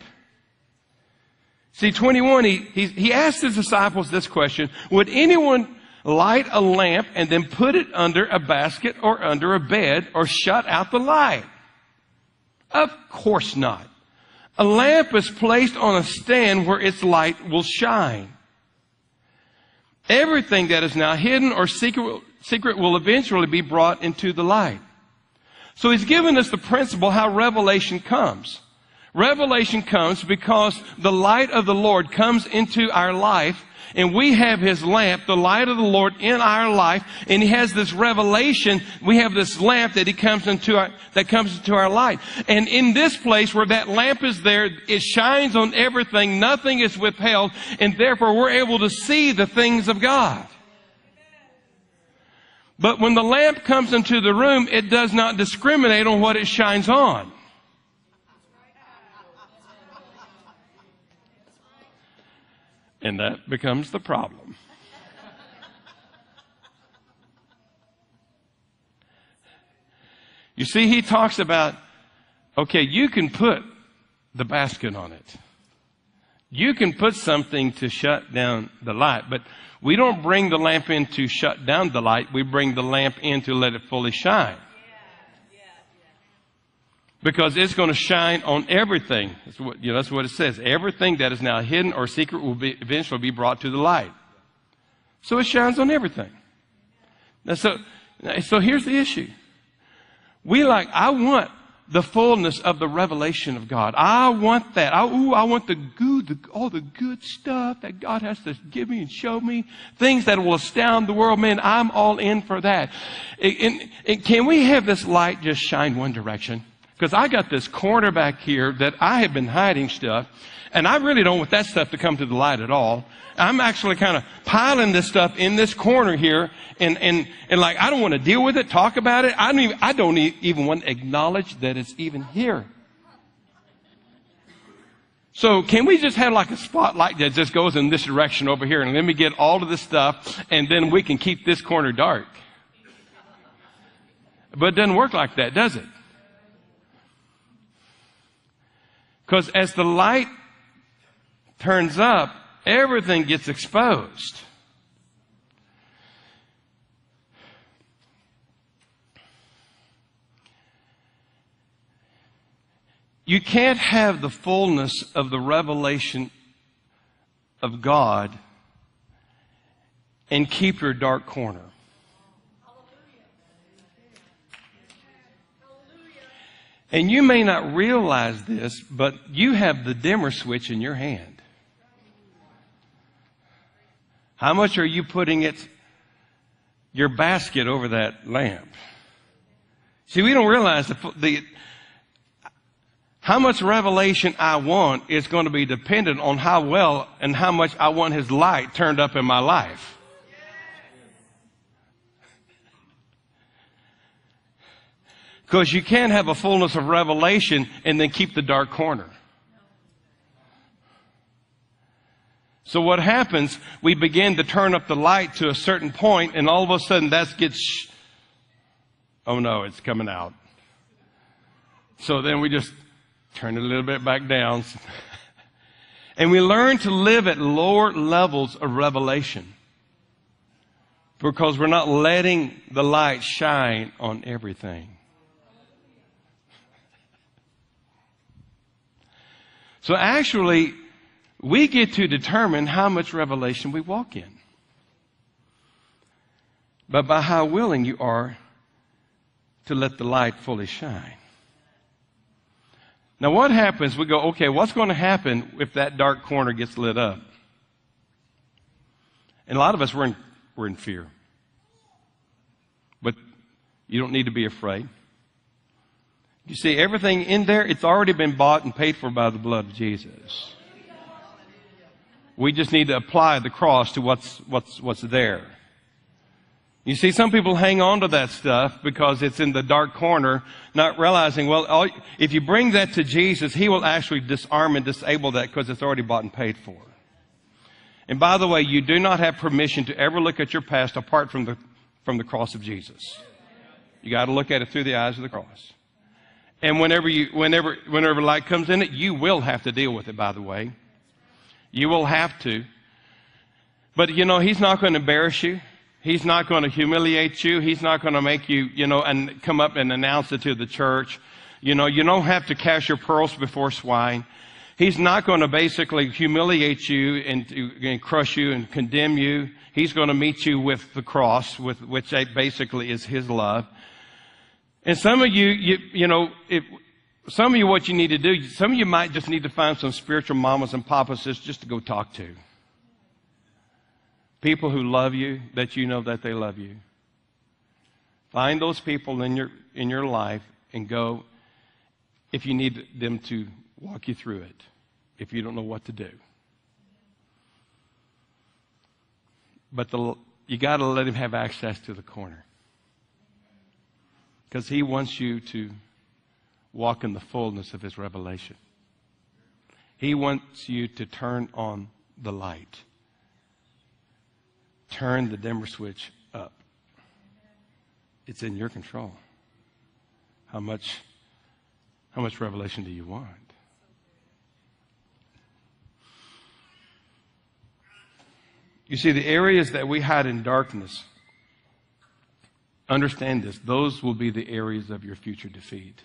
See, 21, he, he, he asked his disciples this question, would anyone light a lamp and then put it under a basket or under a bed or shut out the light? Of course not. A lamp is placed on a stand where its light will shine. Everything that is now hidden or secret, secret will eventually be brought into the light. So he's given us the principle how revelation comes. Revelation comes because the light of the Lord comes into our life and we have His lamp, the light of the Lord in our life, and He has this revelation. We have this lamp that He comes into our, that comes into our light. And in this place where that lamp is there, it shines on everything. Nothing is withheld, and therefore we're able to see the things of God. But when the lamp comes into the room, it does not discriminate on what it shines on. And that becomes the problem. You see, he talks about, okay, you can put the basket on it. You can put something to shut down the light, but we don't bring the lamp in to shut down the light. We bring the lamp in to let it fully shine because it's going to shine on everything. That's what, you know, that's what it says. Everything that is now hidden or secret will be, eventually be brought to the light. So it shines on everything. Now, so, so here's the issue. We like, I want the fullness of the revelation of God. I want that. I, ooh, I want the good, the, all the good stuff that God has to give me and show me. Things that will astound the world. Man, I'm all in for that. And, and can we have this light just shine one direction? Because I got this corner back here that I have been hiding stuff, and I really don't want that stuff to come to the light at all. I'm actually kind of piling this stuff in this corner here, and, and, and like, I don't want to deal with it, talk about it. I don't even, I don't even want to acknowledge that it's even here. So can we just have like a spotlight that just goes in this direction over here and let me get all of this stuff and then we can keep this corner dark? But it doesn't work like that, does it? Because as the light turns up, everything gets exposed. You can't have the fullness of the revelation of God and keep your dark corner. And you may not realize this, but you have the dimmer switch in your hand. How much are you putting it, your basket over that lamp? See, we don't realize the, the how much revelation I want is going to be dependent on how well and how much I want His light turned up in my life. Because you can't have a fullness of revelation and then keep the dark corner. So what happens, we begin to turn up the light to a certain point and all of a sudden that gets, sh- oh no, it's coming out. So then we just turn it a little bit back down. and we learn to live at lower levels of revelation because we're not letting the light shine on everything. So actually, we get to determine how much revelation we walk in. But by how willing you are to let the light fully shine. Now, what happens? We go, okay, what's going to happen if that dark corner gets lit up? And a lot of us, we're in, we're in fear. But you don't need to be afraid. You see, everything in there, it's already been bought and paid for by the blood of Jesus. We just need to apply the cross to what's, what's, what's there. You see, some people hang on to that stuff because it's in the dark corner, not realizing, well, all, if you bring that to Jesus, He will actually disarm and disable that because it's already bought and paid for. And by the way, you do not have permission to ever look at your past apart from the, from the cross of Jesus. You got to look at it through the eyes of the cross. And whenever you, whenever, whenever light comes in it, you will have to deal with it, by the way. You will have to. But you know, He's not going to embarrass you. He's not going to humiliate you. He's not going to make you, you know, and come up and announce it to the church. You know, you don't have to cast your pearls before swine. He's not going to basically humiliate you and, and crush you and condemn you. He's going to meet you with the cross, with, which basically is His love. And some of you, you, you know, if, some of you, what you need to do, some of you might just need to find some spiritual mamas and papas just to go talk to. People who love you, that you know that they love you. Find those people in your, in your life and go if you need them to walk you through it, if you don't know what to do. But the, you got to let him have access to the corner. Because he wants you to walk in the fullness of his revelation. He wants you to turn on the light. Turn the dimmer switch up. It's in your control. How much, how much revelation do you want? You see, the areas that we hide in darkness Understand this. Those will be the areas of your future defeat.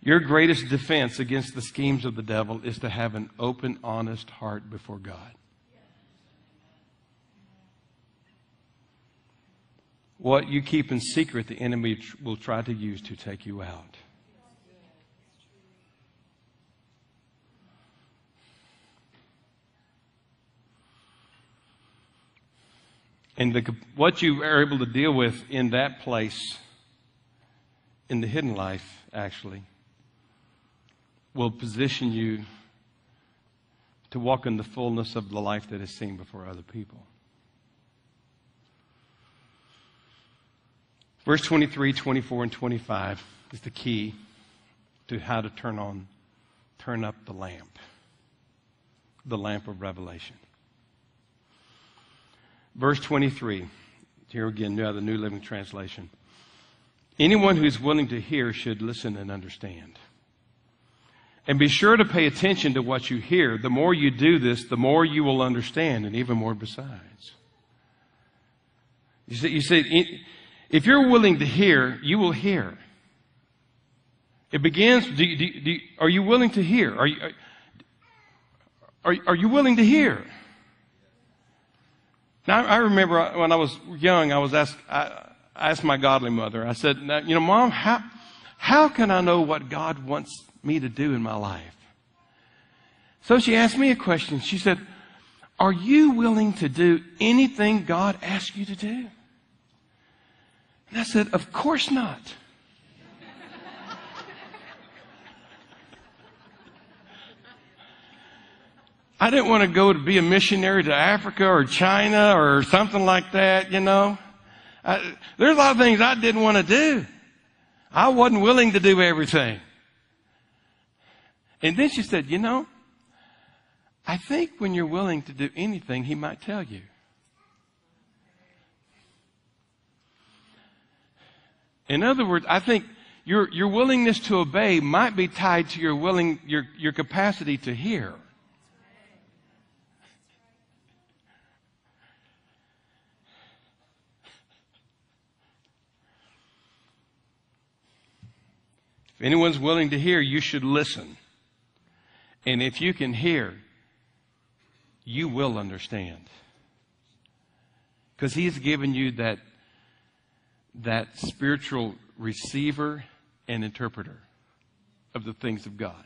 Your greatest defense against the schemes of the devil is to have an open, honest heart before God. What you keep in secret, the enemy will try to use to take you out. And the, what you are able to deal with in that place, in the hidden life, actually, will position you to walk in the fullness of the life that is seen before other people. Verse 23, 24, and 25 is the key to how to turn on, turn up the lamp, the lamp of revelation. Verse 23, here again, now the New Living Translation. Anyone who's willing to hear should listen and understand. And be sure to pay attention to what you hear. The more you do this, the more you will understand, and even more besides. You see, you see if you're willing to hear, you will hear. It begins, do, do, are you willing to hear? Are you, are, are you willing to hear? Now, I remember when I was young, I was asked, I, I asked my godly mother, I said, you know, mom, how, how can I know what God wants me to do in my life? So she asked me a question. She said, are you willing to do anything God asks you to do? And I said, of course not. I didn't want to go to be a missionary to Africa or China or something like that, you know. I, there's a lot of things I didn't want to do. I wasn't willing to do everything. And then she said, you know, I think when you're willing to do anything, he might tell you. In other words, I think your, your willingness to obey might be tied to your willing, your, your capacity to hear. If anyone's willing to hear, you should listen. And if you can hear, you will understand. Because He's given you that, that spiritual receiver and interpreter of the things of God.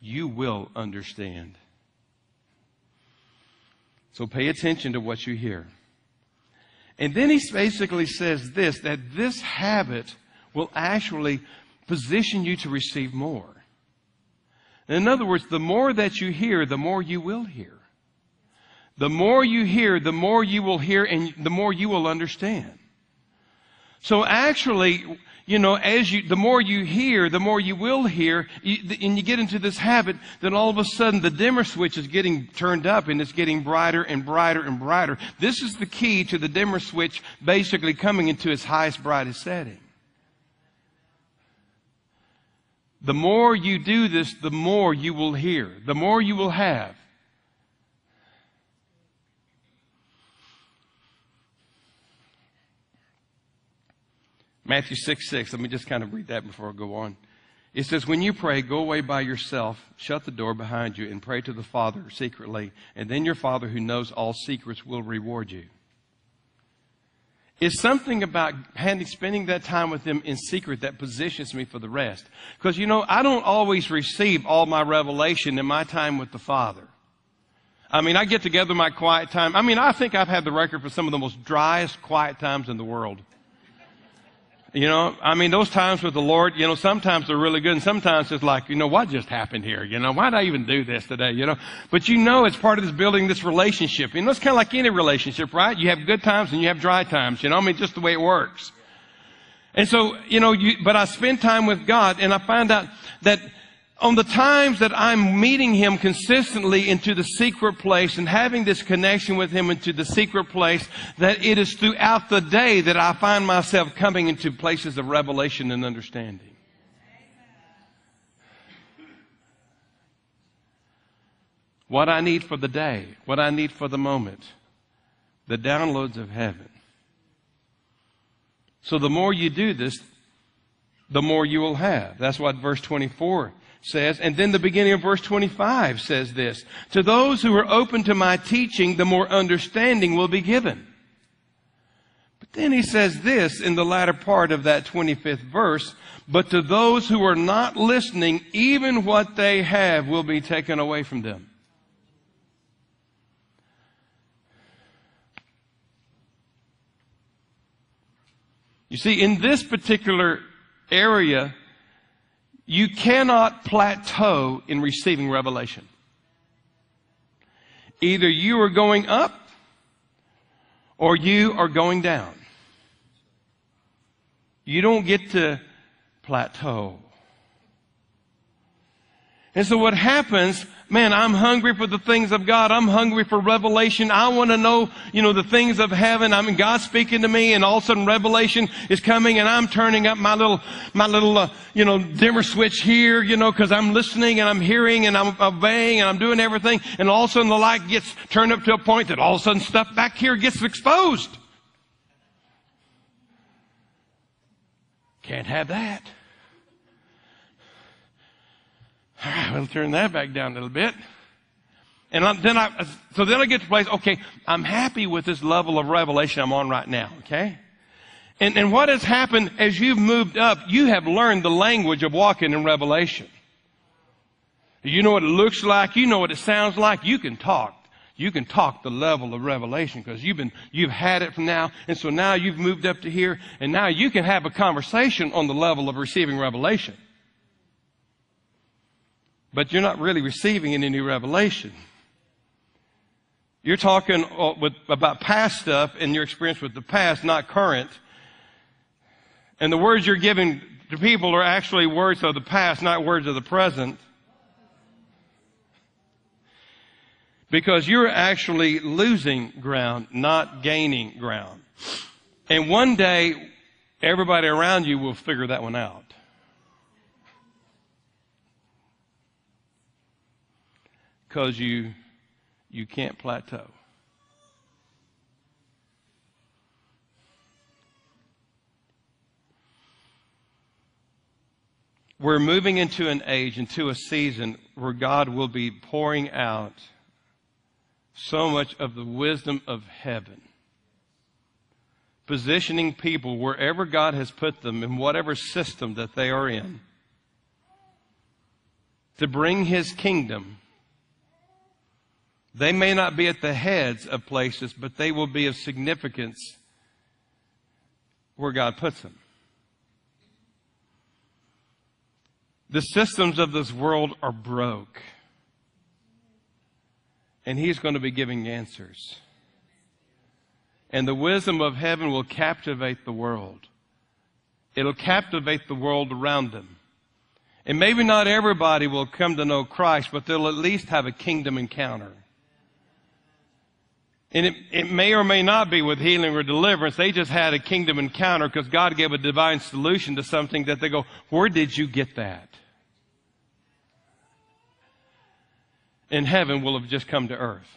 You will understand. So pay attention to what you hear. And then he basically says this that this habit will actually position you to receive more. In other words, the more that you hear, the more you will hear. The more you hear, the more you will hear and the more you will understand. So actually, you know, as you, the more you hear, the more you will hear, and you get into this habit, then all of a sudden the dimmer switch is getting turned up and it's getting brighter and brighter and brighter. This is the key to the dimmer switch basically coming into its highest, brightest setting. The more you do this, the more you will hear, the more you will have. Matthew 6 6, let me just kind of read that before I go on. It says, When you pray, go away by yourself, shut the door behind you, and pray to the Father secretly, and then your Father who knows all secrets will reward you. It's something about spending that time with them in secret that positions me for the rest. Because, you know, I don't always receive all my revelation in my time with the Father. I mean, I get together my quiet time. I mean, I think I've had the record for some of the most driest quiet times in the world. You know, I mean, those times with the Lord, you know, sometimes they're really good and sometimes it's like, you know, what just happened here? You know, why did I even do this today? You know, but you know, it's part of this building this relationship. You know, it's kind of like any relationship, right? You have good times and you have dry times, you know, I mean, just the way it works. And so, you know, you, but I spend time with God and I find out that on the times that I'm meeting Him consistently into the secret place and having this connection with Him into the secret place, that it is throughout the day that I find myself coming into places of revelation and understanding. What I need for the day, what I need for the moment, the downloads of heaven. So the more you do this, the more you will have. That's what verse 24 says. And then the beginning of verse 25 says this. To those who are open to my teaching, the more understanding will be given. But then he says this in the latter part of that 25th verse. But to those who are not listening, even what they have will be taken away from them. You see, in this particular area, you cannot plateau in receiving revelation. Either you are going up or you are going down. You don't get to plateau. And so what happens, man, I'm hungry for the things of God. I'm hungry for revelation. I want to know, you know, the things of heaven. I mean, God's speaking to me and all of a sudden revelation is coming and I'm turning up my little, my little, uh, you know, dimmer switch here, you know, cause I'm listening and I'm hearing and I'm obeying and I'm doing everything. And all of a sudden the light gets turned up to a point that all of a sudden stuff back here gets exposed. Can't have that. All right, we'll turn that back down a little bit. And then I, so then I get to place, okay, I'm happy with this level of revelation I'm on right now, okay? And, and what has happened as you've moved up, you have learned the language of walking in revelation. You know what it looks like, you know what it sounds like, you can talk. You can talk the level of revelation because you've been, you've had it from now. And so now you've moved up to here and now you can have a conversation on the level of receiving revelation but you're not really receiving any new revelation. You're talking uh, with, about past stuff and your experience with the past, not current. And the words you're giving to people are actually words of the past, not words of the present. Because you're actually losing ground, not gaining ground. And one day, everybody around you will figure that one out. Because you, you can't plateau. We're moving into an age, into a season where God will be pouring out so much of the wisdom of heaven. Positioning people wherever God has put them in whatever system that they are in to bring His kingdom they may not be at the heads of places, but they will be of significance where God puts them. The systems of this world are broke. And He's going to be giving answers. And the wisdom of heaven will captivate the world. It'll captivate the world around them. And maybe not everybody will come to know Christ, but they'll at least have a kingdom encounter. And it, it may or may not be with healing or deliverance. They just had a kingdom encounter because God gave a divine solution to something that they go, where did you get that? And heaven will have just come to earth.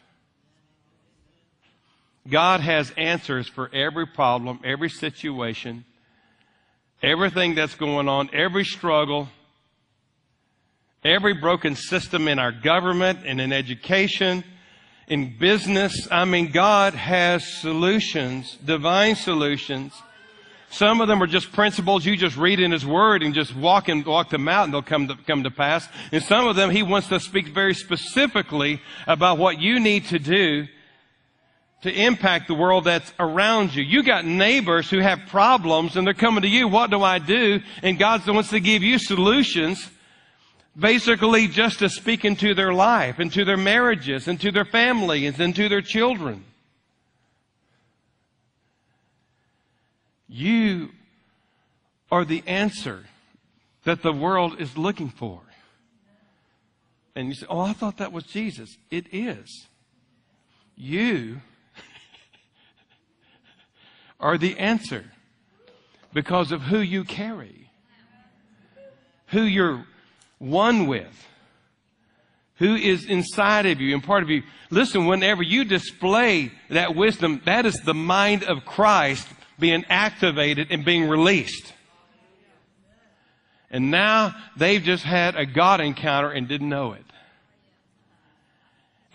God has answers for every problem, every situation, everything that's going on, every struggle, every broken system in our government and in education in business. I mean, God has solutions, divine solutions. Some of them are just principles you just read in His Word and just walk and walk them out and they'll come to, come to pass. And some of them He wants to speak very specifically about what you need to do to impact the world that's around you. You got neighbors who have problems and they're coming to you. What do I do? And God wants to give you solutions basically just to speak into their life, into their marriages, into their families, into their children. You are the answer that the world is looking for. And you say, Oh, I thought that was Jesus. It is. You are the answer because of who you carry, who you're one with, who is inside of you and part of you. Listen, whenever you display that wisdom, that is the mind of Christ being activated and being released. And now they've just had a God encounter and didn't know it.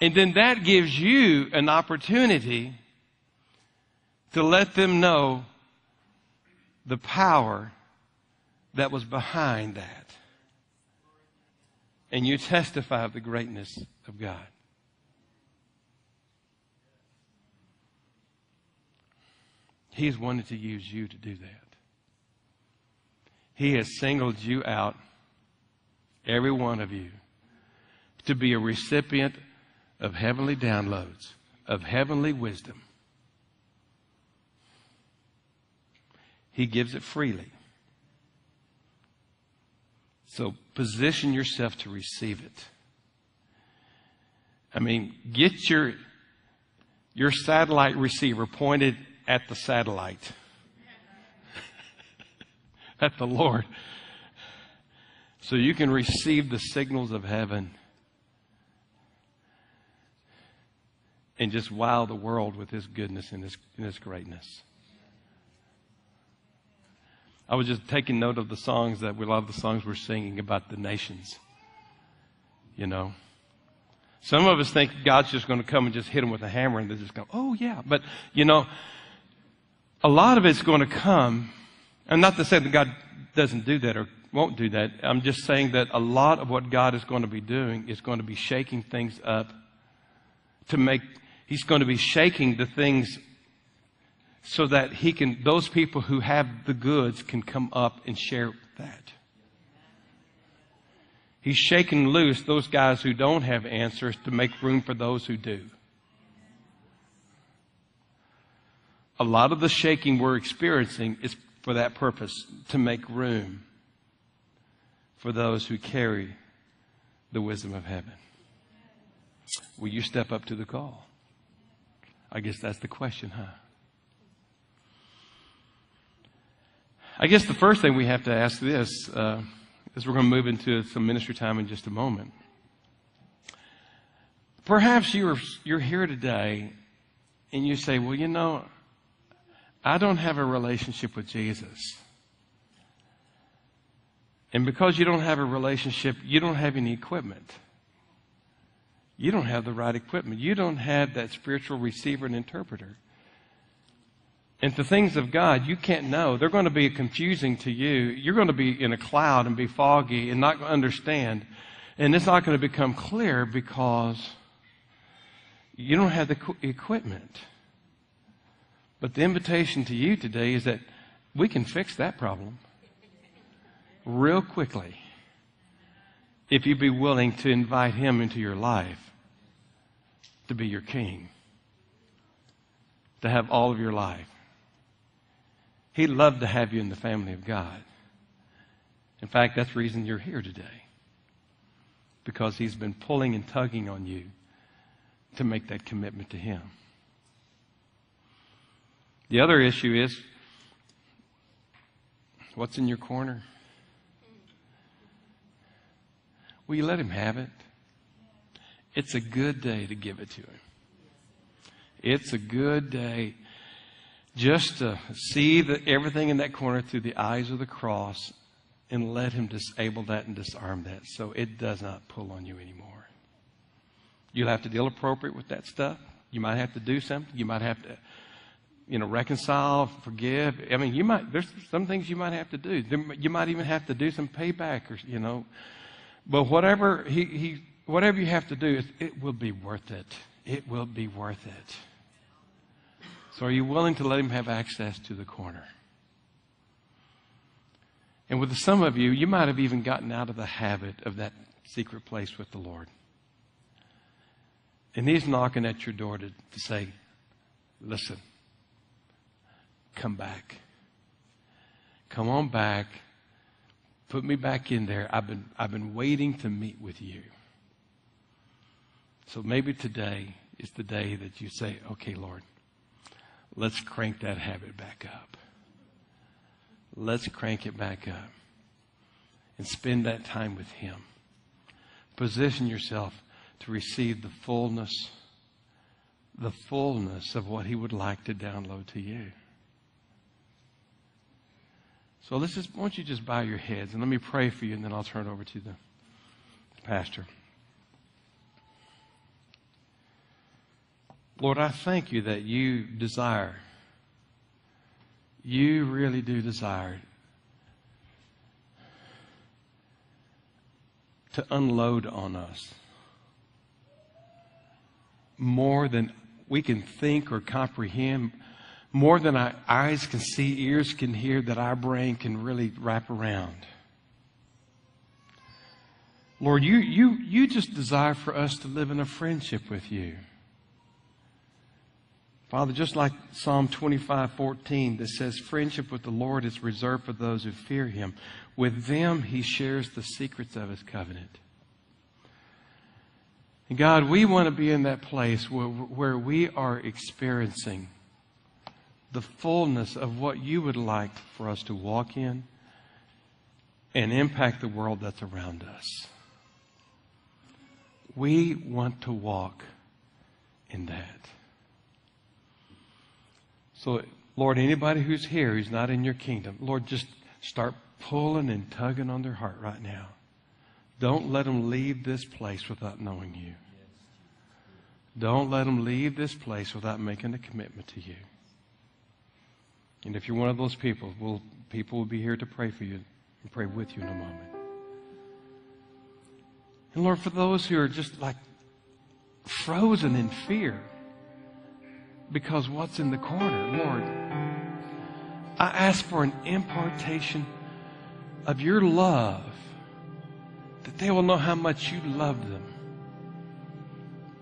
And then that gives you an opportunity to let them know the power that was behind that and you testify of the greatness of God. He's wanted to use you to do that. He has singled you out, every one of you, to be a recipient of heavenly downloads, of heavenly wisdom. He gives it freely. So position yourself to receive it. I mean, get your, your satellite receiver pointed at the satellite, at the Lord, so you can receive the signals of heaven and just wow the world with His goodness and His, and his greatness. I was just taking note of the songs that we love the songs we're singing about the nations. You know. Some of us think God's just going to come and just hit them with a hammer and they just go, oh yeah. But, you know, a lot of it's going to come, and not to say that God doesn't do that or won't do that. I'm just saying that a lot of what God is going to be doing is going to be shaking things up to make, He's going to be shaking the things so that He can, those people who have the goods can come up and share that. He's shaking loose those guys who don't have answers to make room for those who do. A lot of the shaking we're experiencing is for that purpose to make room for those who carry the wisdom of heaven. Will you step up to the call? I guess that's the question, huh? I guess the first thing we have to ask this. Uh, as we're going to move into some ministry time in just a moment. Perhaps you're, you're here today and you say, well, you know, I don't have a relationship with Jesus. And because you don't have a relationship, you don't have any equipment. You don't have the right equipment. You don't have that spiritual receiver and interpreter. And the things of God, you can't know. They're going to be confusing to you. You're going to be in a cloud and be foggy and not understand. And it's not going to become clear because you don't have the equipment. But the invitation to you today is that we can fix that problem real quickly if you'd be willing to invite Him into your life to be your king, to have all of your life. He'd love to have you in the family of God. In fact, that's the reason you're here today. Because He's been pulling and tugging on you to make that commitment to Him. The other issue is what's in your corner? Will you let Him have it? It's a good day to give it to Him. It's a good day just to see the, everything in that corner through the eyes of the cross and let Him disable that and disarm that so it does not pull on you anymore. You'll have to deal appropriate with that stuff. You might have to do something. You might have to, you know, reconcile, forgive. I mean, you might, there's some things you might have to do. You might even have to do some payback or, you know. But whatever he, he whatever you have to do, it will be worth it. It will be worth it. So, are you willing to let Him have access to the corner? And with some of you, you might have even gotten out of the habit of that secret place with the Lord. And He's knocking at your door to, to say, listen, come back. Come on back. Put me back in there. I've been, I've been waiting to meet with you. So maybe today is the day that you say, okay, Lord, Let's crank that habit back up. Let's crank it back up and spend that time with Him. Position yourself to receive the fullness, the fullness of what He would like to download to you. So let's just, why don't you just bow your heads and let me pray for you and then I'll turn it over to the pastor. Lord, I thank you that you desire, you really do desire to unload on us more than we can think or comprehend, more than our eyes can see, ears can hear, that our brain can really wrap around. Lord, you, you, you just desire for us to live in a friendship with you. Father, just like Psalm 25, 14 that says, friendship with the Lord is reserved for those who fear him. With them, he shares the secrets of his covenant. And God, we want to be in that place where, where we are experiencing the fullness of what you would like for us to walk in and impact the world that's around us. We want to walk in that. So, Lord, anybody who's here who's not in your kingdom, Lord, just start pulling and tugging on their heart right now. Don't let them leave this place without knowing you. Don't let them leave this place without making a commitment to you. And if you're one of those people, we'll, people will be here to pray for you and pray with you in a moment. And Lord, for those who are just like frozen in fear because what's in the corner, Lord, I ask for an impartation of your love that they will know how much you love them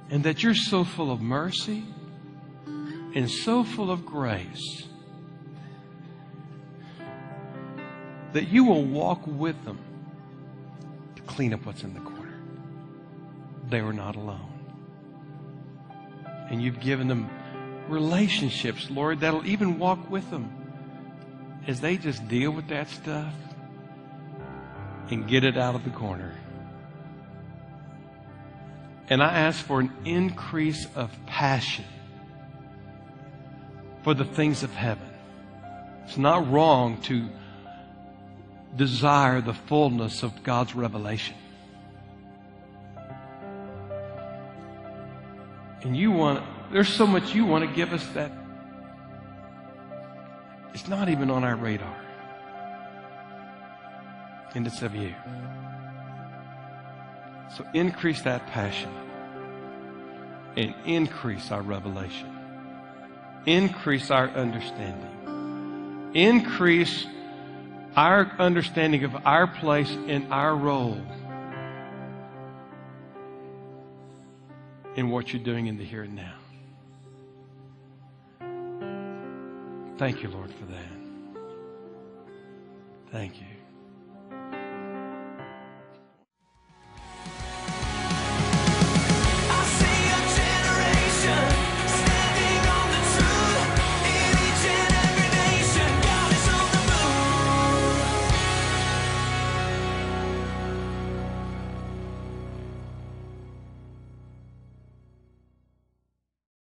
and that you're so full of mercy and so full of grace that you will walk with them to clean up what's in the corner. They were not alone. And you've given them relationships, Lord, that'll even walk with them as they just deal with that stuff and get it out of the corner. And I ask for an increase of passion for the things of heaven. It's not wrong to desire the fullness of God's revelation. And you want, there's so much you want to give us that it's not even on our radar. And it's of you. So increase that passion and increase our revelation. Increase our understanding. Increase our understanding of our place and our role in what you're doing in the here and now. Thank you, Lord, for that. Thank you.